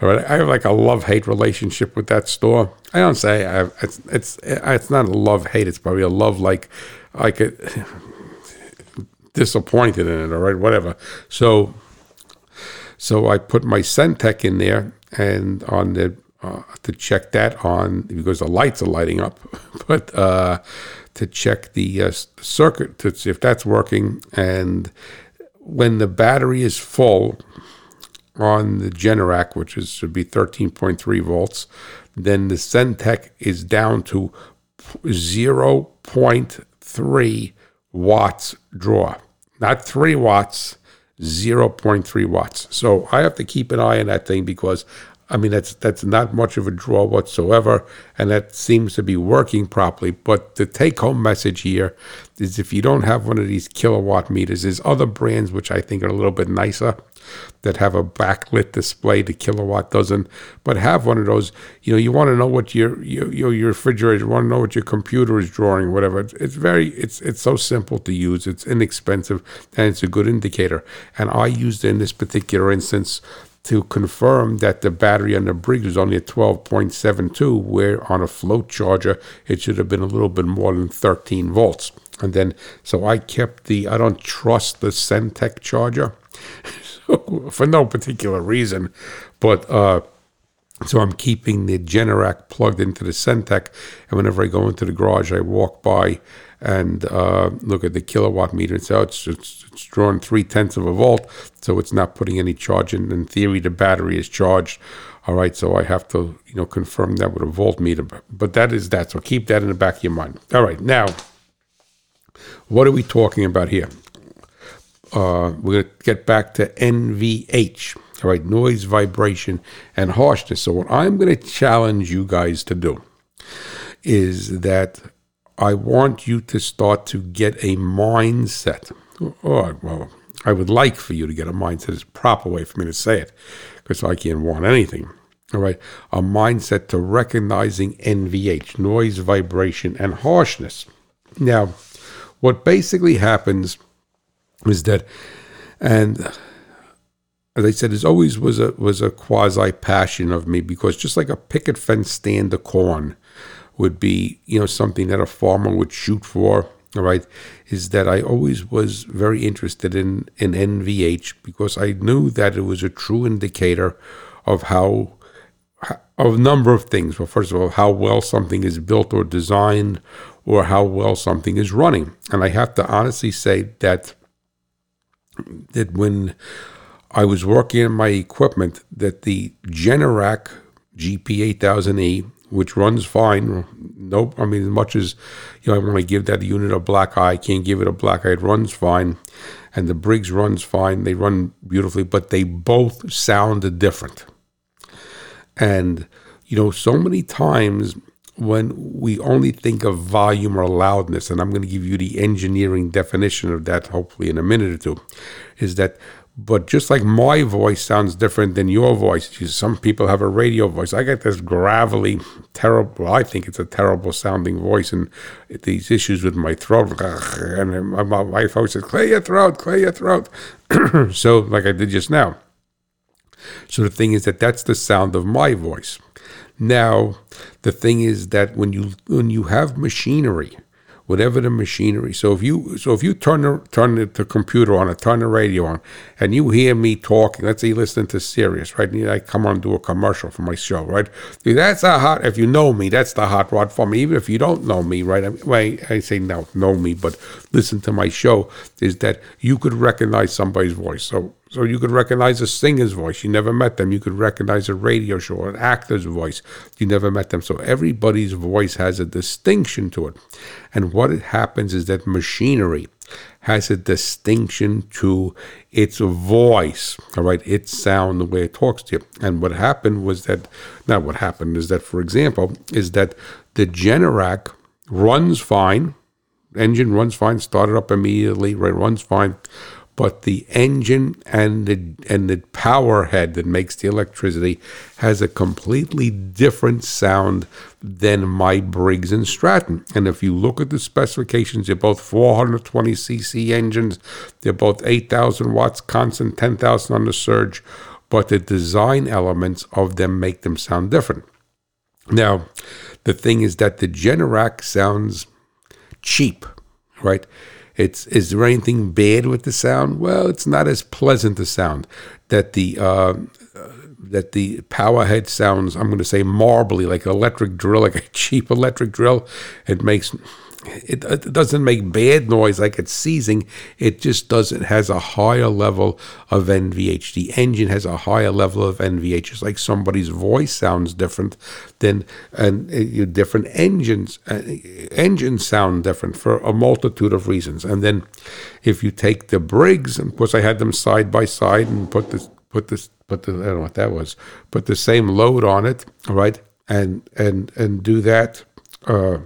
All right, I have like a love hate relationship with that store. I don't say I it's it's it's not a love hate. It's probably a love like I could [laughs] disappointed in it. All right, whatever. So so I put my Centech in there and on the uh, to check that on because the lights are lighting up, [laughs] but uh, to check the uh, circuit to see if that's working and when the battery is full on the Generac, which is should be 13.3 volts, then the Centech is down to 0.3 watts draw. Not 3 watts, 0.3 watts. So I have to keep an eye on that thing because I mean, that's that's not much of a draw whatsoever, and that seems to be working properly. But the take-home message here is, if you don't have one of these kilowatt meters, there's other brands which I think are a little bit nicer that have a backlit display. The kilowatt doesn't, but have one of those. You know, you want to know what your your your refrigerator, you want to know what your computer is drawing, whatever. It's, it's very it's it's so simple to use. It's inexpensive and it's a good indicator. And I used in this particular instance to confirm that the battery on the Briggs was only at 12.72, where on a float charger it should have been a little bit more than 13 volts. And then, so I kept the, I don't trust the Centech charger [laughs] for no particular reason, but, uh, so I'm keeping the Generac plugged into the Centech, and whenever I go into the garage, I walk by and uh, look at the kilowatt meter and say, oh, it's, it's, it's drawing three tenths of a volt, so it's not putting any charge in. In theory, the battery is charged. All right, so I have to, you know, confirm that with a voltmeter. But that is that. So keep that in the back of your mind. All right, now what are we talking about here? Uh, we're to get back to NVH, all right, noise, vibration, and harshness. So, what I'm to challenge you guys to do is that I want you to start to get a mindset. Oh, well, I would like for you to get a mindset. It's proper way for me to say it because I can't want anything. All right, a mindset to recognizing NVH, noise, vibration, and harshness. Now, what basically happens is that, and as I said, it always was a was a quasi passion of me because just like a picket fence stand of corn would be, you know, something that a farmer would shoot for. Right, is that I always was very interested in in NVH because I knew that it was a true indicator of how of a number of things. Well, first of all, how well something is built or designed, or how well something is running. And I have to honestly say that that when I was working on my equipment, that the Generac GP8000E, which runs fine, nope. I mean, as much as you know, I want to give that unit a black eye, I can't give it a black eye. It runs fine, and the Briggs runs fine. They run beautifully, but they both sound different. And, you know, so many times when we only think of volume or loudness, and I'm going to give you the engineering definition of that hopefully in a minute or two, is that but just like my voice sounds different than your voice, some people have a radio voice. I get this gravelly, terrible, I think it's a terrible sounding voice, and these issues with my throat. And my wife always says, clear your throat, clear your throat. [clears throat] so, like I did just now. So the thing is that that's the sound of my voice. Now, the thing is that when you when you have machinery, whatever the machinery. So if you so if you turn the turn the computer on or turn the radio on, and you hear me talking, let's say you listen to Sirius, right? And I come on and do a commercial for my show, right? That's a hot. If you know me, that's the hot rod for me. Even if you don't know me, right? I, I say now know me, but listen to my show. Is that you could recognize somebody's voice? So so you could recognize a singer's voice. You never met them. You could recognize a radio show, an actor's voice. You never met them. So everybody's voice has a distinction to it. And what it happens is that machinery has a distinction to its voice, all right, its sound, the way it talks to you. And what happened was that, now what happened is that, for example, is that the Generac runs fine, engine runs fine, started up immediately, right, runs fine but the engine and the and the power head that makes the electricity has a completely different sound than my Briggs and Stratton. And if you look at the specifications, they're both 420 cc engines. They're both 8,000 watts constant, 10,000 on the surge, but the design elements of them make them sound different. Now, the thing is that the Generac sounds cheap, right? It's is there anything bad with the sound? Well, it's not as pleasant a sound that the uh, that the power head sounds. I'm going to say marbly, like electric drill, like a [laughs] cheap electric drill. It makes it, it, doesn't make bad noise like it's seizing. It just does. It has a higher level of NVH. The engine has a higher level of NVH. It's like somebody's voice sounds different than and uh, different engines. Uh, engines sound different for a multitude of reasons. And then, if you take the Briggs, of course, I had them side by side and put this put this put the I don't know what that was. Put the same load on it, right? And and and do that. Uh,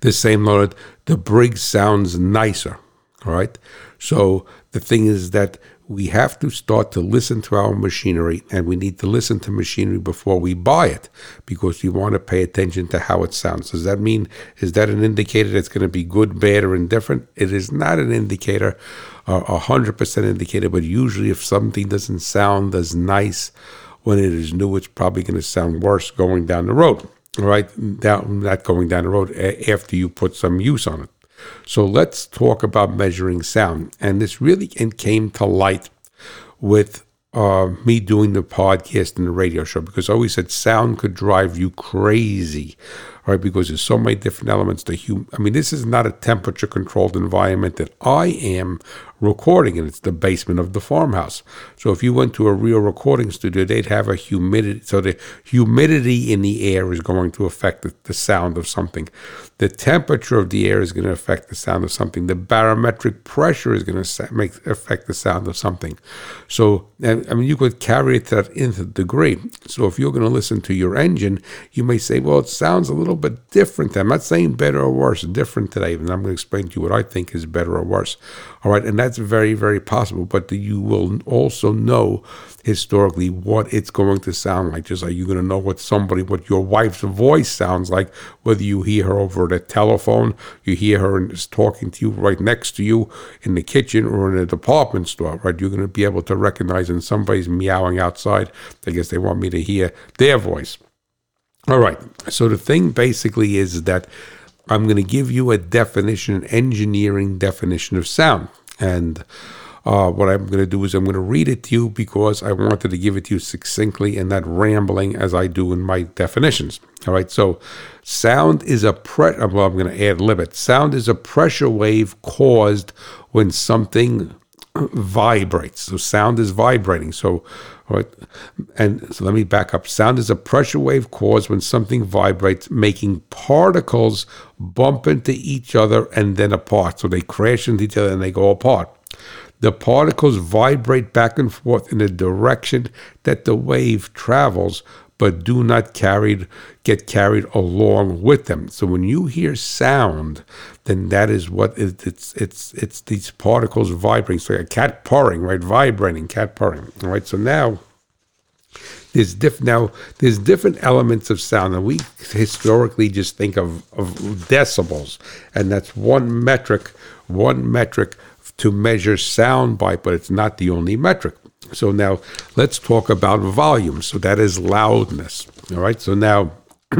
the same load, the Briggs sounds nicer. All right. So the thing is that we have to start to listen to our machinery and we need to listen to machinery before we buy it because we want to pay attention to how it sounds. Does that mean, is that an indicator that's going to be good, bad, or indifferent? It is not an indicator, a uh, 100% indicator, but usually if something doesn't sound as nice when it is new, it's probably going to sound worse going down the road right? Down, not going down the road after you put some use on it. So let's talk about measuring sound. And this really came to light with uh, me doing the podcast and the radio show because I always said sound could drive you crazy. right? Because there's so many different elements to hum. I mean, this is not a temperature controlled environment that I am recording and It's the basement of the farmhouse. So if you went to a real recording studio, they'd have a humidity. So the humidity in the air is going to affect the, the sound of something. The temperature of the air is going to affect the sound of something. The barometric pressure is going to make affect the sound of something. So, I mean, you could carry it to that nth degree. So, if you're going to listen to your engine, you may say, "Well, it sounds a little bit different." I'm not saying better or worse, different today, and I'm going to explain to you what I think is better or worse. All right, and that's very, very possible. But you will also know historically what it's going to sound like. Just like you're going to know what somebody, what your wife's voice sounds like, whether you hear her over the telephone, you hear her and is talking to you right next to you in the kitchen or in a department store, right? You're going to be able to recognize when somebody's meowing outside. I guess they want me to hear their voice. All right. So the thing basically is that I'm going to give you a definition, an engineering definition of sound. And uh, what I'm going to do is I'm going to read it to you because I wanted to give it to you succinctly and not rambling as I do in my definitions. All right, so sound is a pressure. well, I'm going to add limit. Sound is a pressure wave caused when something vibrates. So sound is vibrating. So, right, and so let me back up. Sound is a pressure wave caused when something vibrates, making particles bump into each other and then apart. So they crash into each other and they go apart. The particles vibrate back and forth in the direction that the wave travels, but do not carried get carried along with them. So when you hear sound, then that is what it, it's it's it's these particles vibrating. So like a cat purring, right? Vibrating, cat purring. All right. So now there's diff now there's different elements of sound and we historically just think of, of decibels and that's one metric one metric to measure sound by, but it's not the only metric. So now let's talk about volume. So that is loudness. All right. So now [clears throat]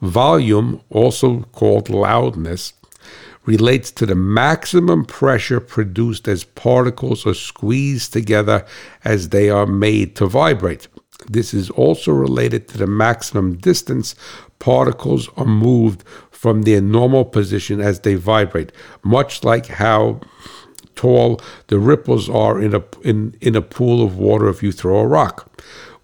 volume, also called loudness, relates to the maximum pressure produced as particles are squeezed together as they are made to vibrate. This is also related to the maximum distance particles are moved from their normal position as they vibrate, much like how tall the ripples are in a in, in a pool of water if you throw a rock.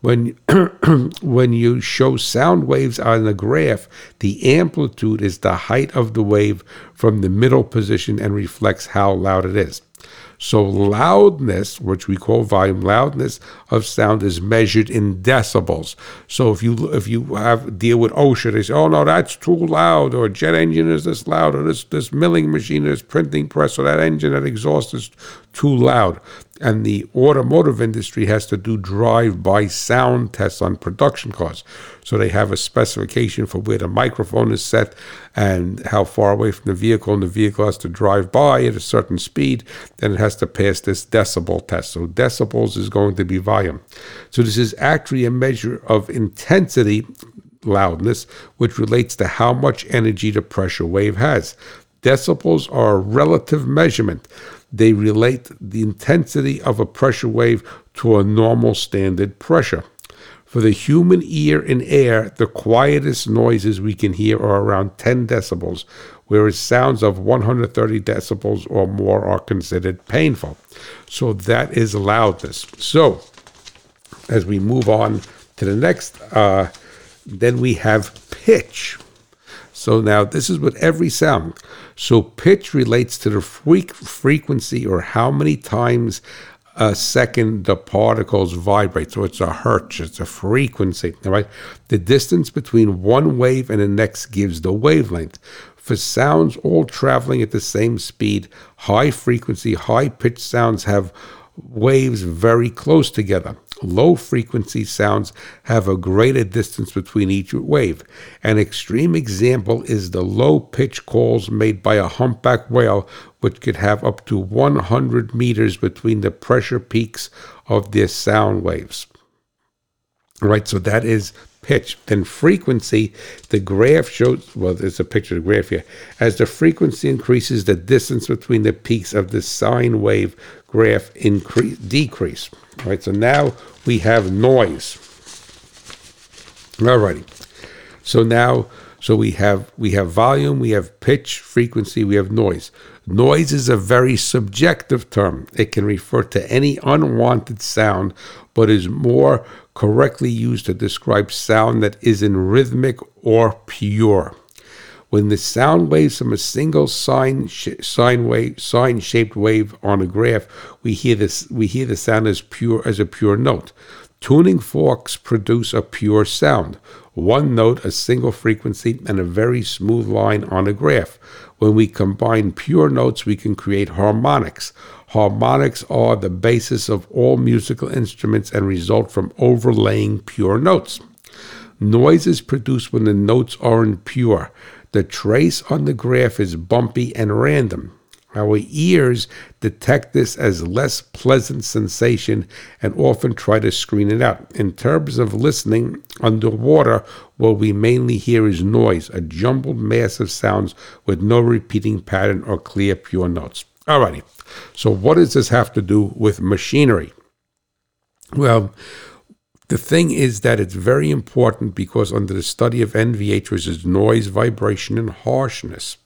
When [clears throat] when you show sound waves on a graph, the amplitude is the height of the wave from the middle position and reflects how loud it is. So loudness, which we call volume, loudness of sound is measured in decibels. So if you if you have deal with OSHA, they say, oh no, that's too loud, or jet engine is this loud, or this this milling machine, this printing press, or that engine, that exhaust is too loud and the automotive industry has to do drive-by sound tests on production cars. So they have a specification for where the microphone is set and how far away from the vehicle, and the vehicle has to drive by at a certain speed, and it has to pass this decibel test. So decibels is going to be volume. So this is actually a measure of intensity loudness, which relates to how much energy the pressure wave has. Decibels are a relative measurement they relate the intensity of a pressure wave to a normal standard pressure. For the human ear in air, the quietest noises we can hear are around 10 decibels, whereas sounds of 130 decibels or more are considered painful. So that is loudness. So, as we move on to the next, uh, then we have pitch. So now this is with every sound. So pitch relates to the frequency or how many times a second the particles vibrate. So it's a hertz, it's a frequency, right? The distance between one wave and the next gives the wavelength. For sounds all traveling at the same speed, high frequency, high pitched sounds have waves very close together. Low frequency sounds have a greater distance between each wave. An extreme example is the low pitch calls made by a humpback whale, which could have up to 100 meters between the pressure peaks of their sound waves. Right, so that is pitch. Then frequency, the graph shows, well, there's a picture of the graph here. As the frequency increases, the distance between the peaks of the sine wave graph increase, decrease. All right, so now we have noise. All righty. So now So we have we have volume, we have pitch, frequency, we have noise. Noise is a very subjective term. It can refer to any unwanted sound, but is more correctly used to describe sound that isn't rhythmic or pure. When the sound waves from a single sine sine wave sine shaped wave on a graph, we hear this we hear the sound as pure as a pure note. Tuning forks produce a pure sound, one note, a single frequency, and a very smooth line on a graph. When we combine pure notes, we can create harmonics. Harmonics are the basis of all musical instruments and result from overlaying pure notes. Noise is produced when the notes aren't pure. The trace on the graph is bumpy and random. Our ears detect this as less pleasant sensation and often try to screen it out. In terms of listening, underwater, what we mainly hear is noise, a jumbled mass of sounds with no repeating pattern or clear, pure notes. Alrighty, so what does this have to do with machinery? Well, the thing is that it's very important because under the study of NVH, which is noise, vibration, and harshness,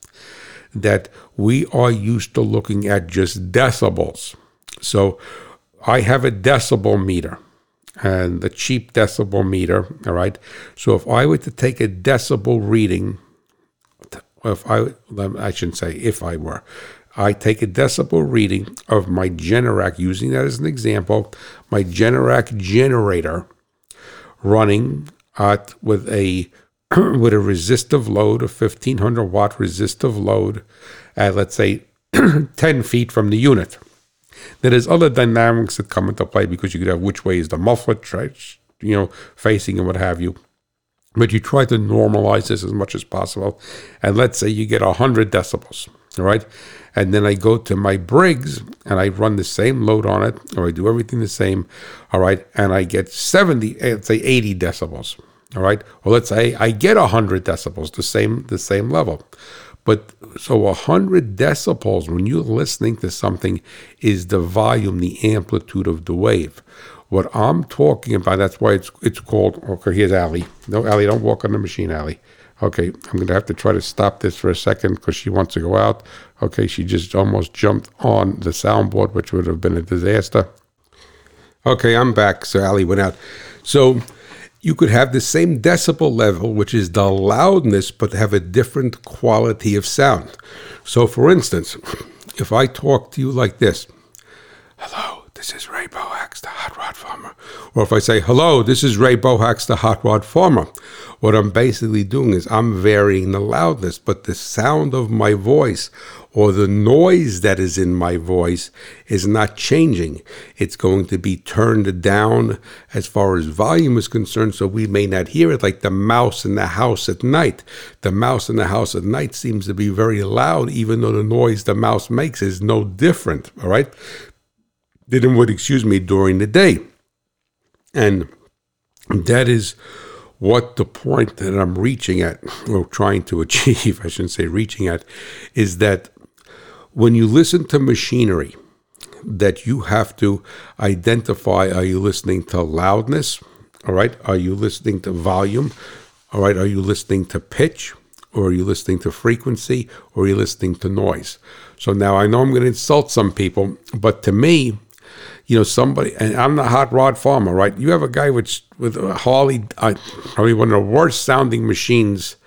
that we are used to looking at just decibels. So I have a decibel meter and the cheap decibel meter, all right? So if I were to take a decibel reading, if I, I shouldn't say if I were, I take a decibel reading of my Generac, using that as an example, my Generac generator running at with a [clears throat] with a resistive load, a 1500 watt resistive load, at let's say [clears throat] 10 feet from the unit. Then there's other dynamics that come into play because you could have which way is the muffler, you know, facing and what have you. But you try to normalize this as much as possible. And let's say you get 100 decibels, all right? And then I go to my Briggs and I run the same load on it, or I do everything the same, all right? And I get 70, let's say 80 decibels, all right. Well, let's say I get hundred decibels, the same the same level. But so a hundred decibels when you're listening to something is the volume, the amplitude of the wave. What I'm talking about, that's why it's it's called. Okay, here's Ali. No, Ali, don't walk on the machine, Ali. Okay, I'm going to have to try to stop this for a second because she wants to go out. Okay, she just almost jumped on the soundboard, which would have been a disaster. Okay, I'm back. So Ali went out. So you could have the same decibel level, which is the loudness, but have a different quality of sound. So, for instance, if I talk to you like this, hello, this is Ray The hot rod farmer. Or if I say, hello, this is Ray Bohacz, the hot rod farmer, what I'm basically doing is I'm varying the loudness, but the sound of my voice or the noise that is in my voice is not changing. It's going to be turned down as far as volume is concerned, so we may not hear it like the mouse in the house at night. The mouse in the house at night seems to be very loud, even though the noise the mouse makes is no different, all right? Than would, excuse me, during the day. And that is what the point that I'm reaching at, or trying to [laughs] achieve, I shouldn't say reaching at, is that when you listen to machinery, that you have to identify are you listening to loudness? All right. Are you listening to volume? All right. Are you listening to pitch? Or are you listening to frequency? Or are you listening to noise? So now I know I'm going to insult some people, but to me, you know, somebody, and I'm the hot rod farmer, right? You have a guy with, with a Harley, I, probably one of the worst sounding machines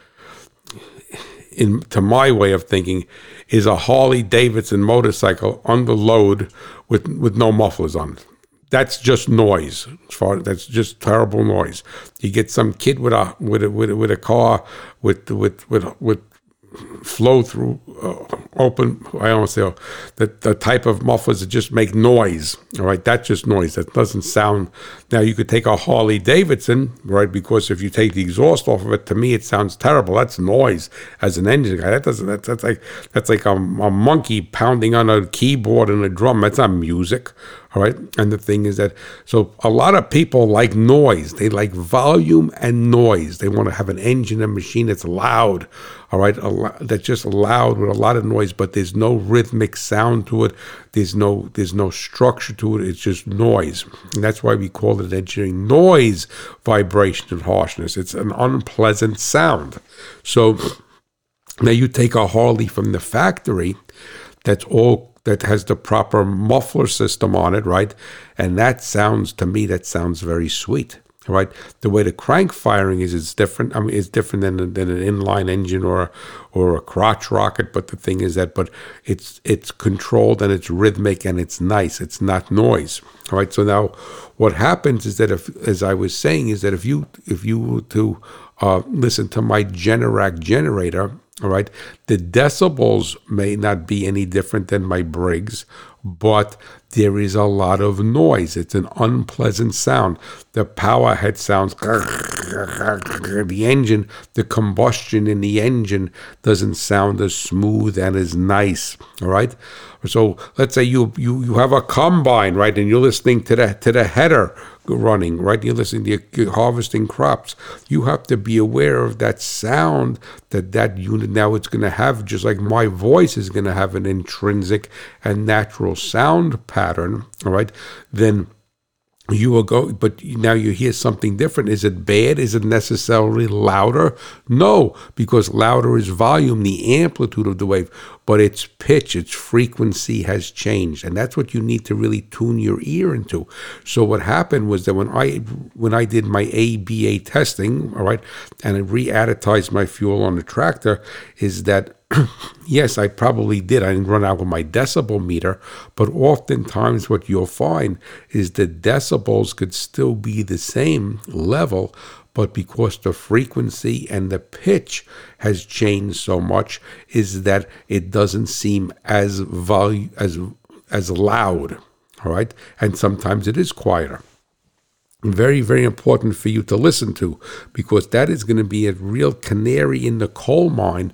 in to my way of thinking, is a Harley Davidson motorcycle under load with with no mufflers on it. That's just noise. As far that's just terrible noise. You get some kid with a with a with a, with a car with with with with flow through uh, open. I don't say the the type of mufflers that just make noise. All right, that's just noise. That doesn't sound. Now you could take a Harley Davidson, right? Because if you take the exhaust off of it, to me it sounds terrible. That's noise as an engine guy. That doesn't. That's, that's like that's like a, a monkey pounding on a keyboard and a drum. That's not music. All right. And the thing is that, so a lot of people like noise. They like volume and noise. They want to have an engine and machine that's loud. all right, that's just loud with a lot of noise, but there's no rhythmic sound to it. There's no there's no structure to it. It's just noise, and that's why we call it engineering noise, vibration, and harshness. It's an unpleasant sound. So now you take a Harley from the factory, that's all that has the proper muffler system on it, right? And that sounds to me that sounds very sweet right? The way the crank firing is is different. I mean, it's different than, than an inline engine or or a crotch rocket. But the thing is that, but it's it's controlled and it's rhythmic and it's nice. It's not noise, right? So now, what happens is that if, as I was saying, is that if you if you were to uh, listen to my Generac generator, all right, the decibels may not be any different than my Briggs, but there is a lot of noise. It's an unpleasant sound. The power head sounds, the engine, the combustion in the engine doesn't sound as smooth and as nice. All right. So let's say you you you have a combine, right, and you're listening to the to the header running, right? You're listening, to, you're harvesting crops. You have to be aware of that sound that that unit now it's going to have, just like my voice is going to have an intrinsic and natural sound pattern, all right? Then you will go, but now you hear something different. Is it bad? Is it necessarily louder? No, because louder is volume, the amplitude of the wave, but its pitch, its frequency has changed, and that's what you need to really tune your ear into. So what happened was that when I when I did my ABA testing, all right, and I re-additized my fuel on the tractor, is that [coughs] yes, I probably did. I didn't run out with my decibel meter, but oftentimes what you'll find is the decibels could still be the same level, but because the frequency and the pitch has changed so much, is that it doesn't seem as volume as as loud. All right, and sometimes it is quieter very, very important for you to listen to because that is going to be a real canary in the coal mine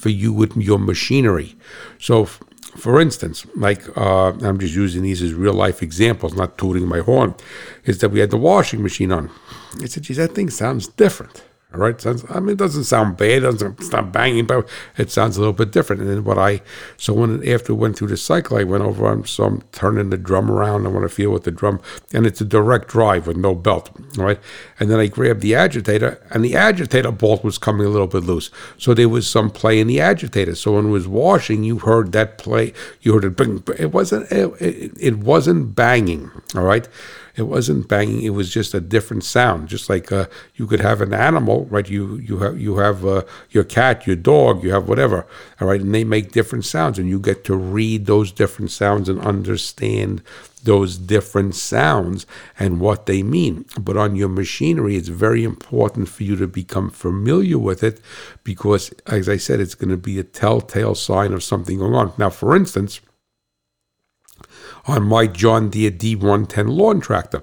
for you with your machinery. So, f- for instance, like uh, I'm just using these as real life examples, not tooting my horn, is that we had the washing machine on. I said, geez, that thing sounds different. All right, sounds, I mean, it doesn't sound bad. It doesn't it's not banging, but it sounds a little bit different. And then what I so when after went through the cycle, I went over. I'm so I'm turning the drum around. I want to feel with the drum, and it's a direct drive with no belt. All right, and then I grabbed the agitator, and the agitator bolt was coming a little bit loose. So there was some play in the agitator. So when it was washing, you heard that play. You heard it. Bing, it wasn't. It, it, it wasn't banging. All right. It wasn't banging. It was just a different sound. Just like uh, you could have an animal, right? You you have you have uh, your cat, your dog, you have whatever, all right, and they make different sounds, and you get to read those different sounds and understand those different sounds and what they mean. But on your machinery, it's very important for you to become familiar with it because, as I said, it's going to be a telltale sign of something going on. Now, for instance on my John Deere D110 lawn tractor.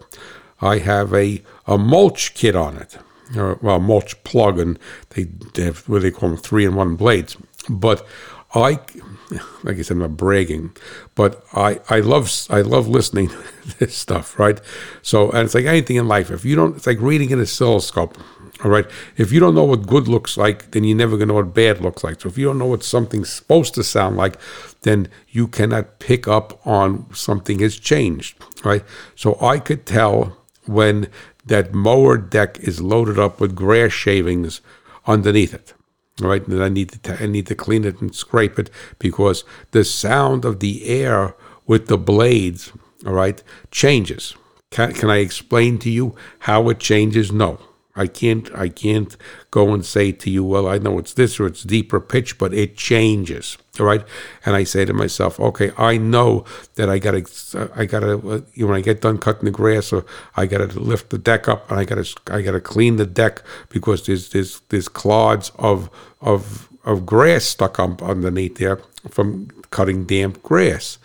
I have a, a mulch kit on it, uh, well, mulch plug, and they, they have what they call them three in one blades. But I, [laughs] like I said, I'm not bragging, but I, I love I love listening [laughs] to this stuff, right? So, and it's like anything in life. If you don't, it's like reading an oscilloscope. All right. If you don't know what good looks like, then you're never going to know what bad looks like. So if you don't know what something's supposed to sound like, then you cannot pick up on something has changed. Right. So I could tell when that mower deck is loaded up with grass shavings underneath it. All right. And I need to I need to clean it and scrape it because the sound of the air with the blades, all right, changes. Can, can I explain to you how it changes? No. I can't I can't go and say to you, well, I know it's this or it's deeper pitch, but it changes. All right. And I say to myself, okay, I know that I gotta I gotta uh, you know, when I get done cutting the grass or I gotta lift the deck up and I gotta I gotta clean the deck because there's there's there's clods of of of grass stuck up underneath there from cutting damp grass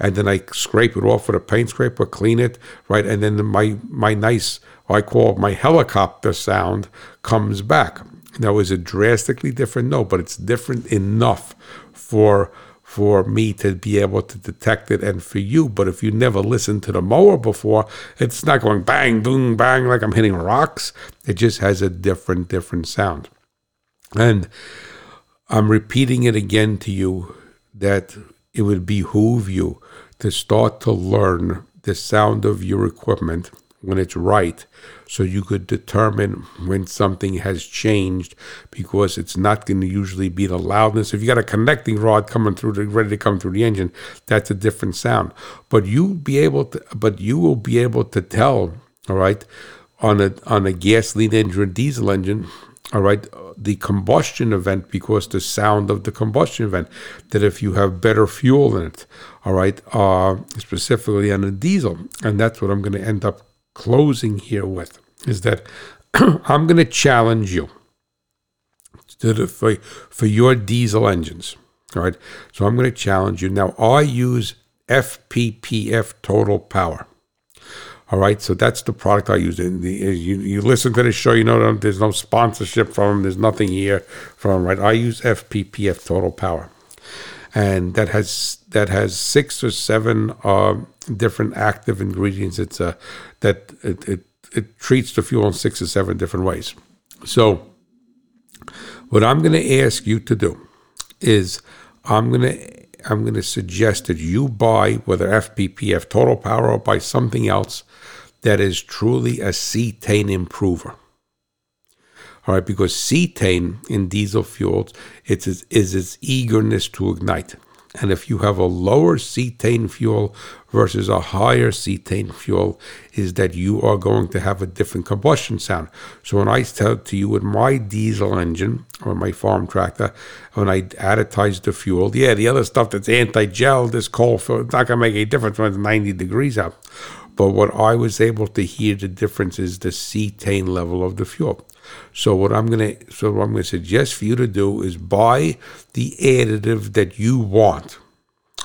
and then I scrape it off with a paint scraper, clean it, right, and then my my nice I call my helicopter sound comes back. Now, is it drastically different? No, but it's different enough for for me to be able to detect it and for you. But if you never listened to the mower before, it's not going bang, boom, bang like I'm hitting rocks. It just has a different, different sound. And I'm repeating it again to you that it would behoove you to start to learn the sound of your equipment when it's right. So you could determine when something has changed because it's not going to usually be the loudness. If you got a connecting rod coming through the, ready to come through the engine that's a different sound. But you be able to but you will be able to tell all right on a on a gasoline engine or diesel engine all right the combustion event because the sound of the combustion event that if you have better fuel in it all right uh, specifically on a diesel. And that's what i'm going to end up closing here with is that [clears throat] I'm going to challenge you to the, for, for your diesel engines. All right. So I'm going to challenge you. Now, I use FPPF Total Power. All right. So that's the product I use. And You, you listen to the show, you know, there's no sponsorship from them, there's nothing here from right? I use FPPF Total Power. And that has that has six or seven uh, different active ingredients. It's a that it, it, it treats the fuel in six or seven different ways. So, what I'm going to ask you to do is I'm going to I'm going to suggest that you buy whether FPPF Total Power or buy something else that is truly a cetane improver. All right, because cetane in diesel fuels it's, is its eagerness to ignite. And if you have a lower cetane fuel versus a higher cetane fuel, is that you are going to have a different combustion sound. So when I tell to you with my diesel engine or my farm tractor, when I additize the fuel, yeah, the other stuff that's anti-gel, this coal fuel, it's not to make any difference when it's 90 degrees out. But what I was able to hear the difference is the cetane level of the fuel. So what I'm gonna so what I'm gonna suggest for you to do is buy the additive that you want.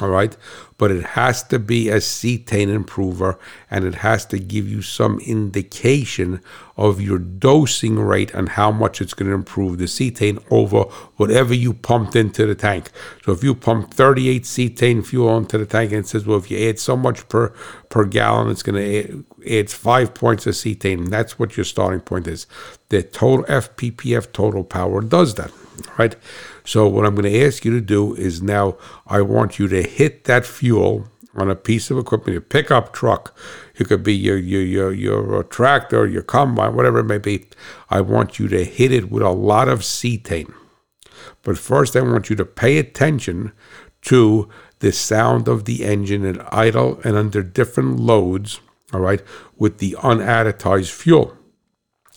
All right, but it has to be a cetane improver and it has to give you some indication of your dosing rate and how much it's going to improve the cetane over whatever you pumped into the tank. So if you pump 38 cetane fuel into the tank and it says, well, if you add so much per per gallon, it's going to add five points of cetane. That's what your starting point is. The total FPPF total power does that, right? So what I'm going to ask you to do is now I want you to hit that fuel on a piece of equipment, your pickup truck. It could be your your your your uh, tractor, your combine, whatever it may be. I want you to hit it with a lot of cetane. But first, I want you to pay attention to the sound of the engine at idle and under different loads. All right, with the unadditized fuel.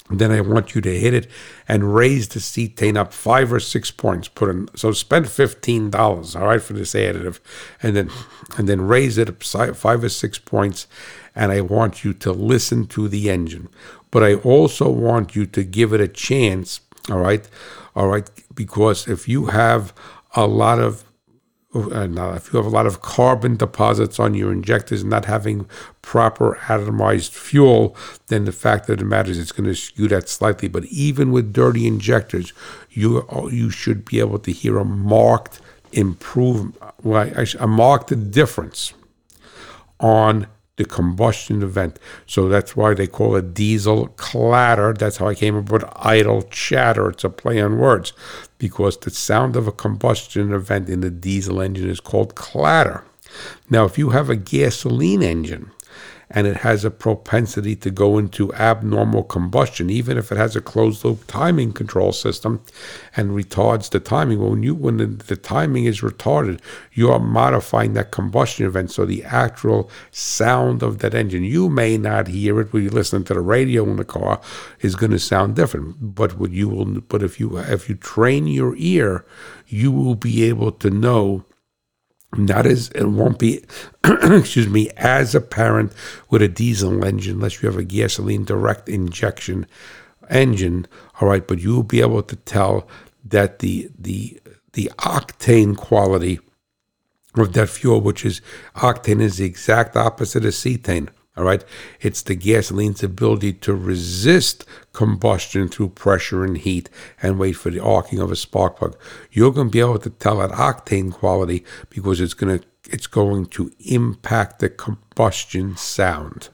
Then I want you to hit it and raise the cetane up five or six points. Put in so spend fifteen dollars, all right, for this additive, and then and then raise it up five or six points. And I want you to listen to the engine, but I also want you to give it a chance, all right, all right, because if you have a lot of uh, if you have a lot of carbon deposits on your injectors and not having proper atomized fuel, then the fact of the matter is it's going to skew that slightly. But even with dirty injectors, you you should be able to hear a marked improvement, well, a marked difference on the combustion event. So that's why they call it diesel clatter. That's how I came up with idle chatter. It's a play on words because the sound of a combustion event in the diesel engine is called clatter. Now, if you have a gasoline engine, and it has a propensity to go into abnormal combustion, even if it has a closed loop timing control system and retards the timing. When you when the, the timing is retarded, you are modifying that combustion event. So the actual sound of that engine, you may not hear it when you listen to the radio in the car, is going to sound different. But what you will, but if you if you train your ear, you will be able to know not as it won't be [clears throat] excuse me as apparent with a diesel engine unless you have a gasoline direct injection engine all right? But you'll be able to tell that the the the octane quality of that fuel which is octane is the exact opposite of cetane all right. It's the gasoline's ability to resist combustion through pressure and heat and wait for the arcing of a spark plug. You're going to be able to tell that octane quality because it's going to it's going to impact the combustion sound.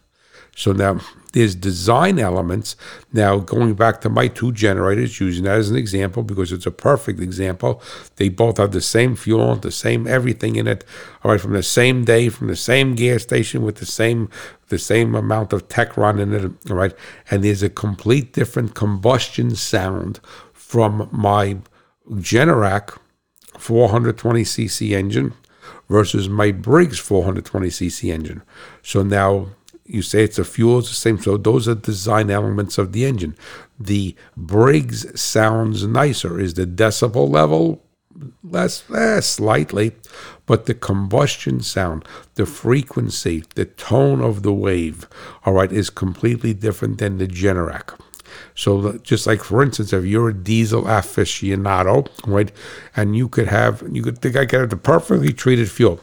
So now there's design elements. Now, going back to my two generators, using that as an example because it's a perfect example. They both have the same fuel, the same everything in it. All right, from the same day, from the same gas station with the same the same amount of tech in it. All right, and there's a complete different combustion sound from my Generac 420cc engine versus my Briggs 420cc engine. So now you say it's a fuel, it's the same. So those are design elements of the engine. The Briggs sounds nicer. Is the decibel level less, less slightly, but the combustion sound, the frequency, the tone of the wave, all right, is completely different than the Generac. So just like for instance, if you're a diesel aficionado, right, and you could have you could think I could have the perfectly treated fuel,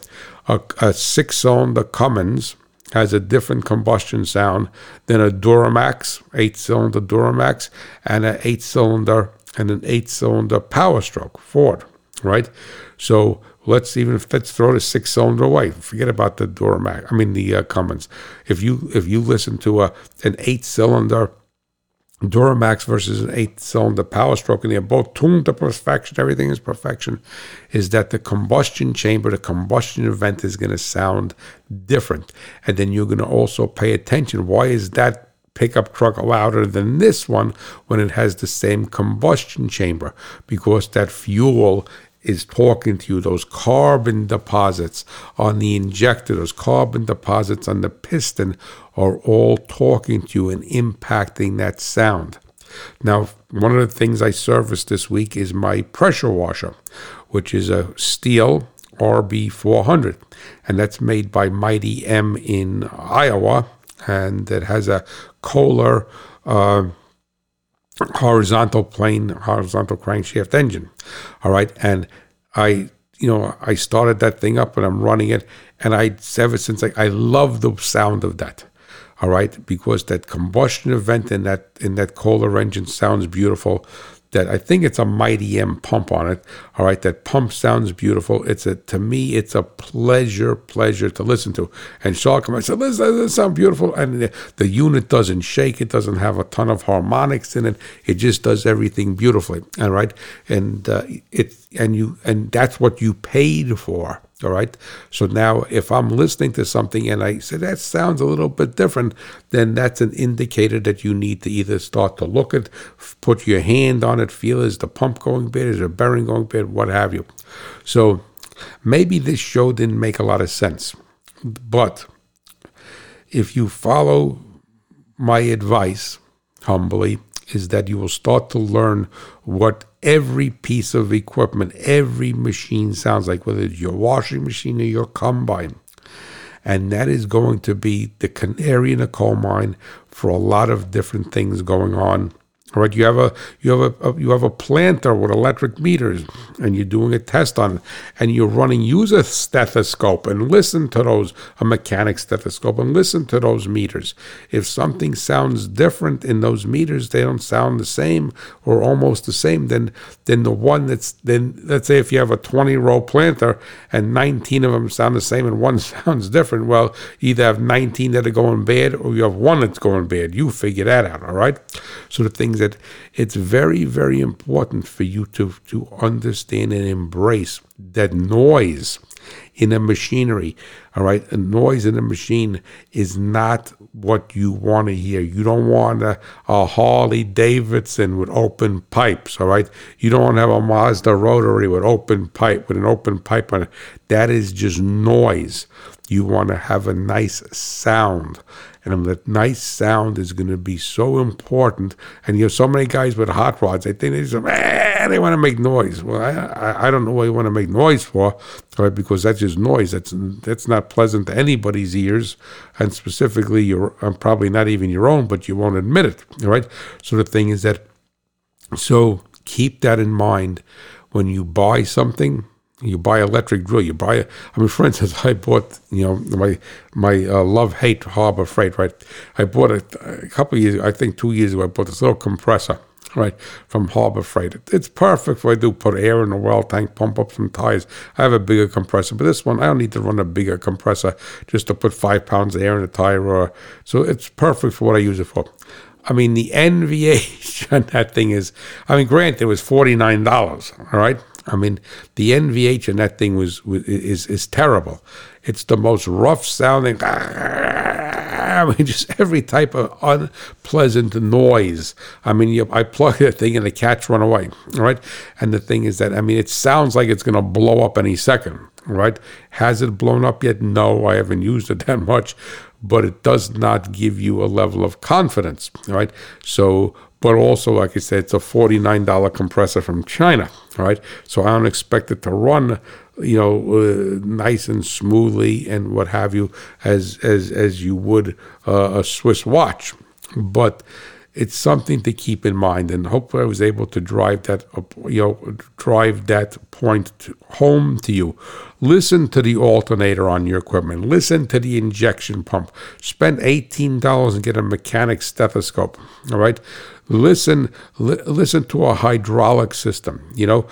a, a six-cylinder Cummins has a different combustion sound than a Duramax, eight-cylinder Duramax, and an eight-cylinder and an eight-cylinder Power Stroke Ford, right? So let's even let's throw the six-cylinder away. Forget about the Duramax. I mean the uh, Cummins. If you if you listen to a an eight-cylinder Duramax versus an eight cylinder power stroke, and they're both tuned to perfection. Everything is perfection. Is that the combustion chamber, the combustion event is going to sound different. And then you're going to also pay attention. Why is that pickup truck louder than this one when it has the same combustion chamber? Because that fuel is talking to you. Those carbon deposits on the injector, those carbon deposits on the piston are all talking to you and impacting that sound. Now, one of the things I serviced this week is my pressure washer, which is a Stihl RB400, and that's made by Mi-T-M in Iowa, and it has a Kohler uh, horizontal plane, horizontal crankshaft engine. All right, and I, you know, I started that thing up and I'm running it, and I ever since I, I love the sound of that all right, because that combustion event in that in that Kohler engine sounds beautiful. That I think it's a Mi-T-M pump on it. All right, that pump sounds beautiful. It's a to me, it's a pleasure, pleasure to listen to. And Shaw and said, "Listen, this sound beautiful." And the, the unit doesn't shake. It doesn't have a ton of harmonics in it. It just does everything beautifully. All right, and uh, it and you and that's what you paid for. All right. So now, if I'm listening to something and I say that sounds a little bit different, then that's an indicator that you need to either start to look at, put your hand on it, feel is the pump going bad, is the bearing going bad, what have you. So maybe this show didn't make a lot of sense, but if you follow my advice humbly, is that you will start to learn what every piece of equipment, every machine sounds like, whether it's your washing machine or your combine. And that is going to be the canary in the coal mine for a lot of different things going on all right, you have a you have a, a, you have a planter with electric meters, and you're doing a test on it, and you're running use a stethoscope and listen to those a mechanic stethoscope and listen to those meters. If something sounds different in those meters, they don't sound the same or almost the same. Then then the one that's then let's say if you have a 20 row planter and 19 of them sound the same and one [laughs] sounds different, well, either have 19 that are going bad or you have one that's going bad. You figure that out. All right. So the things that it's very, very important for you to, to understand and embrace that noise in a machinery. All right, a noise in a machine is not what you want to hear. You don't want a, a Harley Davidson with open pipes. All right, you don't want to have a Mazda rotary with open pipe with an open pipe on it. That is just noise. You want to have a nice sound and that nice sound is going to be so important. And you have so many guys with hot rods, they think they just, man, they want to make noise. Well, I, I, don't know what you want to make noise for, right? Because that's just noise. That's that's not pleasant to anybody's ears, and specifically your, um, probably not even your own, but you won't admit it, right? So the thing is that, so keep that in mind when you buy something you buy electric drill. You buy. I mean, for instance, I bought you know my my uh, love hate Harbor Freight. Right, I bought it a couple years. I think two years ago. I bought this little compressor, right, from Harbor Freight. It's perfect for I do put air in the well tank, pump up some tires. I have a bigger compressor, but this one I don't need to run a bigger compressor just to put five pounds of air in the tire. Or, so it's perfect for what I use it for. I mean, the [laughs] NVH on that thing is, I mean, granted, it was $49, all right? I mean, the NVH in that thing was, was is is terrible. It's the most rough sounding. [laughs] I mean, just every type of unpleasant noise. I mean, you, I plug that thing and the cats run away. right? and the thing is that I mean, it sounds like it's going to blow up any second. Right? Has it blown up yet? No, I haven't used it [laughs] that much, but it does not give you a level of confidence. Right? So but also, like I said, it's a $49 compressor from China, right? So I don't expect it to run, you know, uh, nice and smoothly and what have you, as as as you would uh, a Swiss watch. But it's something to keep in mind, and hopefully, I was able to drive that, you know, drive that point to home to you. Listen to the alternator on your equipment. Listen to the injection pump. Spend eighteen dollars and get a mechanic stethoscope. All right listen li- listen to a hydraulic system you know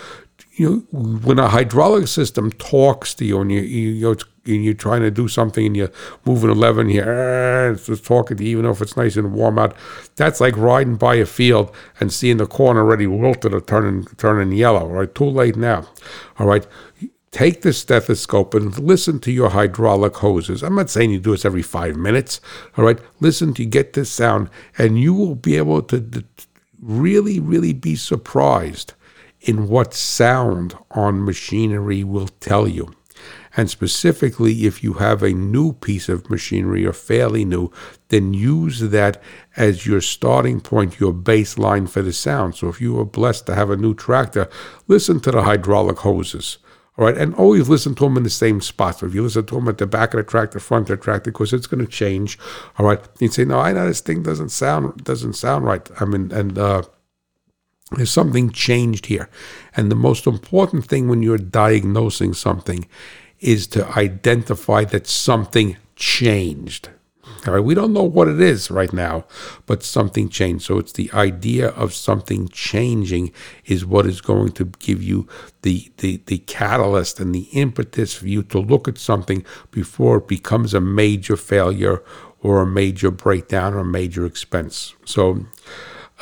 you when a hydraulic system talks to you and you, you are you're trying to do something and you're moving 11 here ah, it's just talking to you even if it's nice and warm out that's like riding by a field and seeing the corn already wilted or turning turning yellow right too late now all right take the stethoscope and listen to your hydraulic hoses. I'm not saying you do this every five minutes, all right? Listen to get this sound, and you will be able to really, really be surprised in what sound on machinery will tell you. And specifically, if you have a new piece of machinery or fairly new, then use that as your starting point, your baseline for the sound. So if you are blessed to have a new tractor, listen to the hydraulic hoses all right, and always listen to them in the same spot. So if you listen to them at the back of the track, the front of the track, because it's going to change. All right, you say, no, I know this thing doesn't sound doesn't sound right. I mean, and uh, there's something changed here. And the most important thing when you're diagnosing something is to identify that something changed. All right, we don't know what it is right now, but something changed. So it's the idea of something changing is what is going to give you the, the, the catalyst and the impetus for you to look at something before it becomes a major failure or a major breakdown or a major expense. So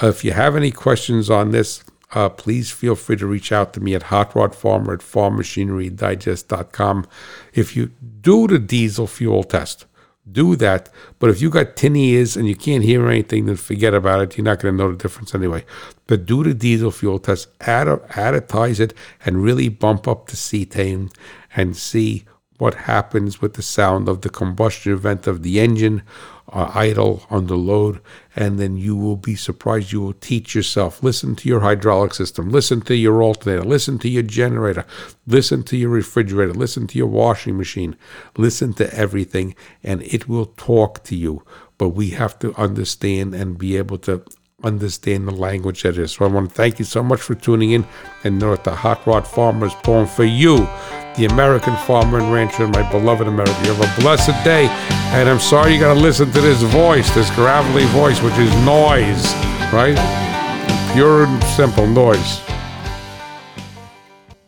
if you have any questions on this, uh, please feel free to reach out to me at Hot Rod at farmmachinerydigest.com. If you do the diesel fuel test, do that. But if you got tin ears and you can't hear anything, then forget about it. You're not going to know the difference anyway. But do the diesel fuel test, add, additize it, and really bump up the cetane and see what happens with the sound of the combustion event of the engine uh, idle under load, and then you will be surprised. You will teach yourself. Listen to your hydraulic system. Listen to your alternator. Listen to your generator. Listen to your refrigerator. Listen to your washing machine. Listen to everything, and it will talk to you. But we have to understand and be able to understand the language that is. So I want to thank you so much for tuning in and know that the Hot Rod Farmer is pulling for you the American farmer and rancher, my beloved America. You have a blessed day. And I'm sorry you got to listen to this voice, this gravelly voice, which is noise, right? Pure and simple noise.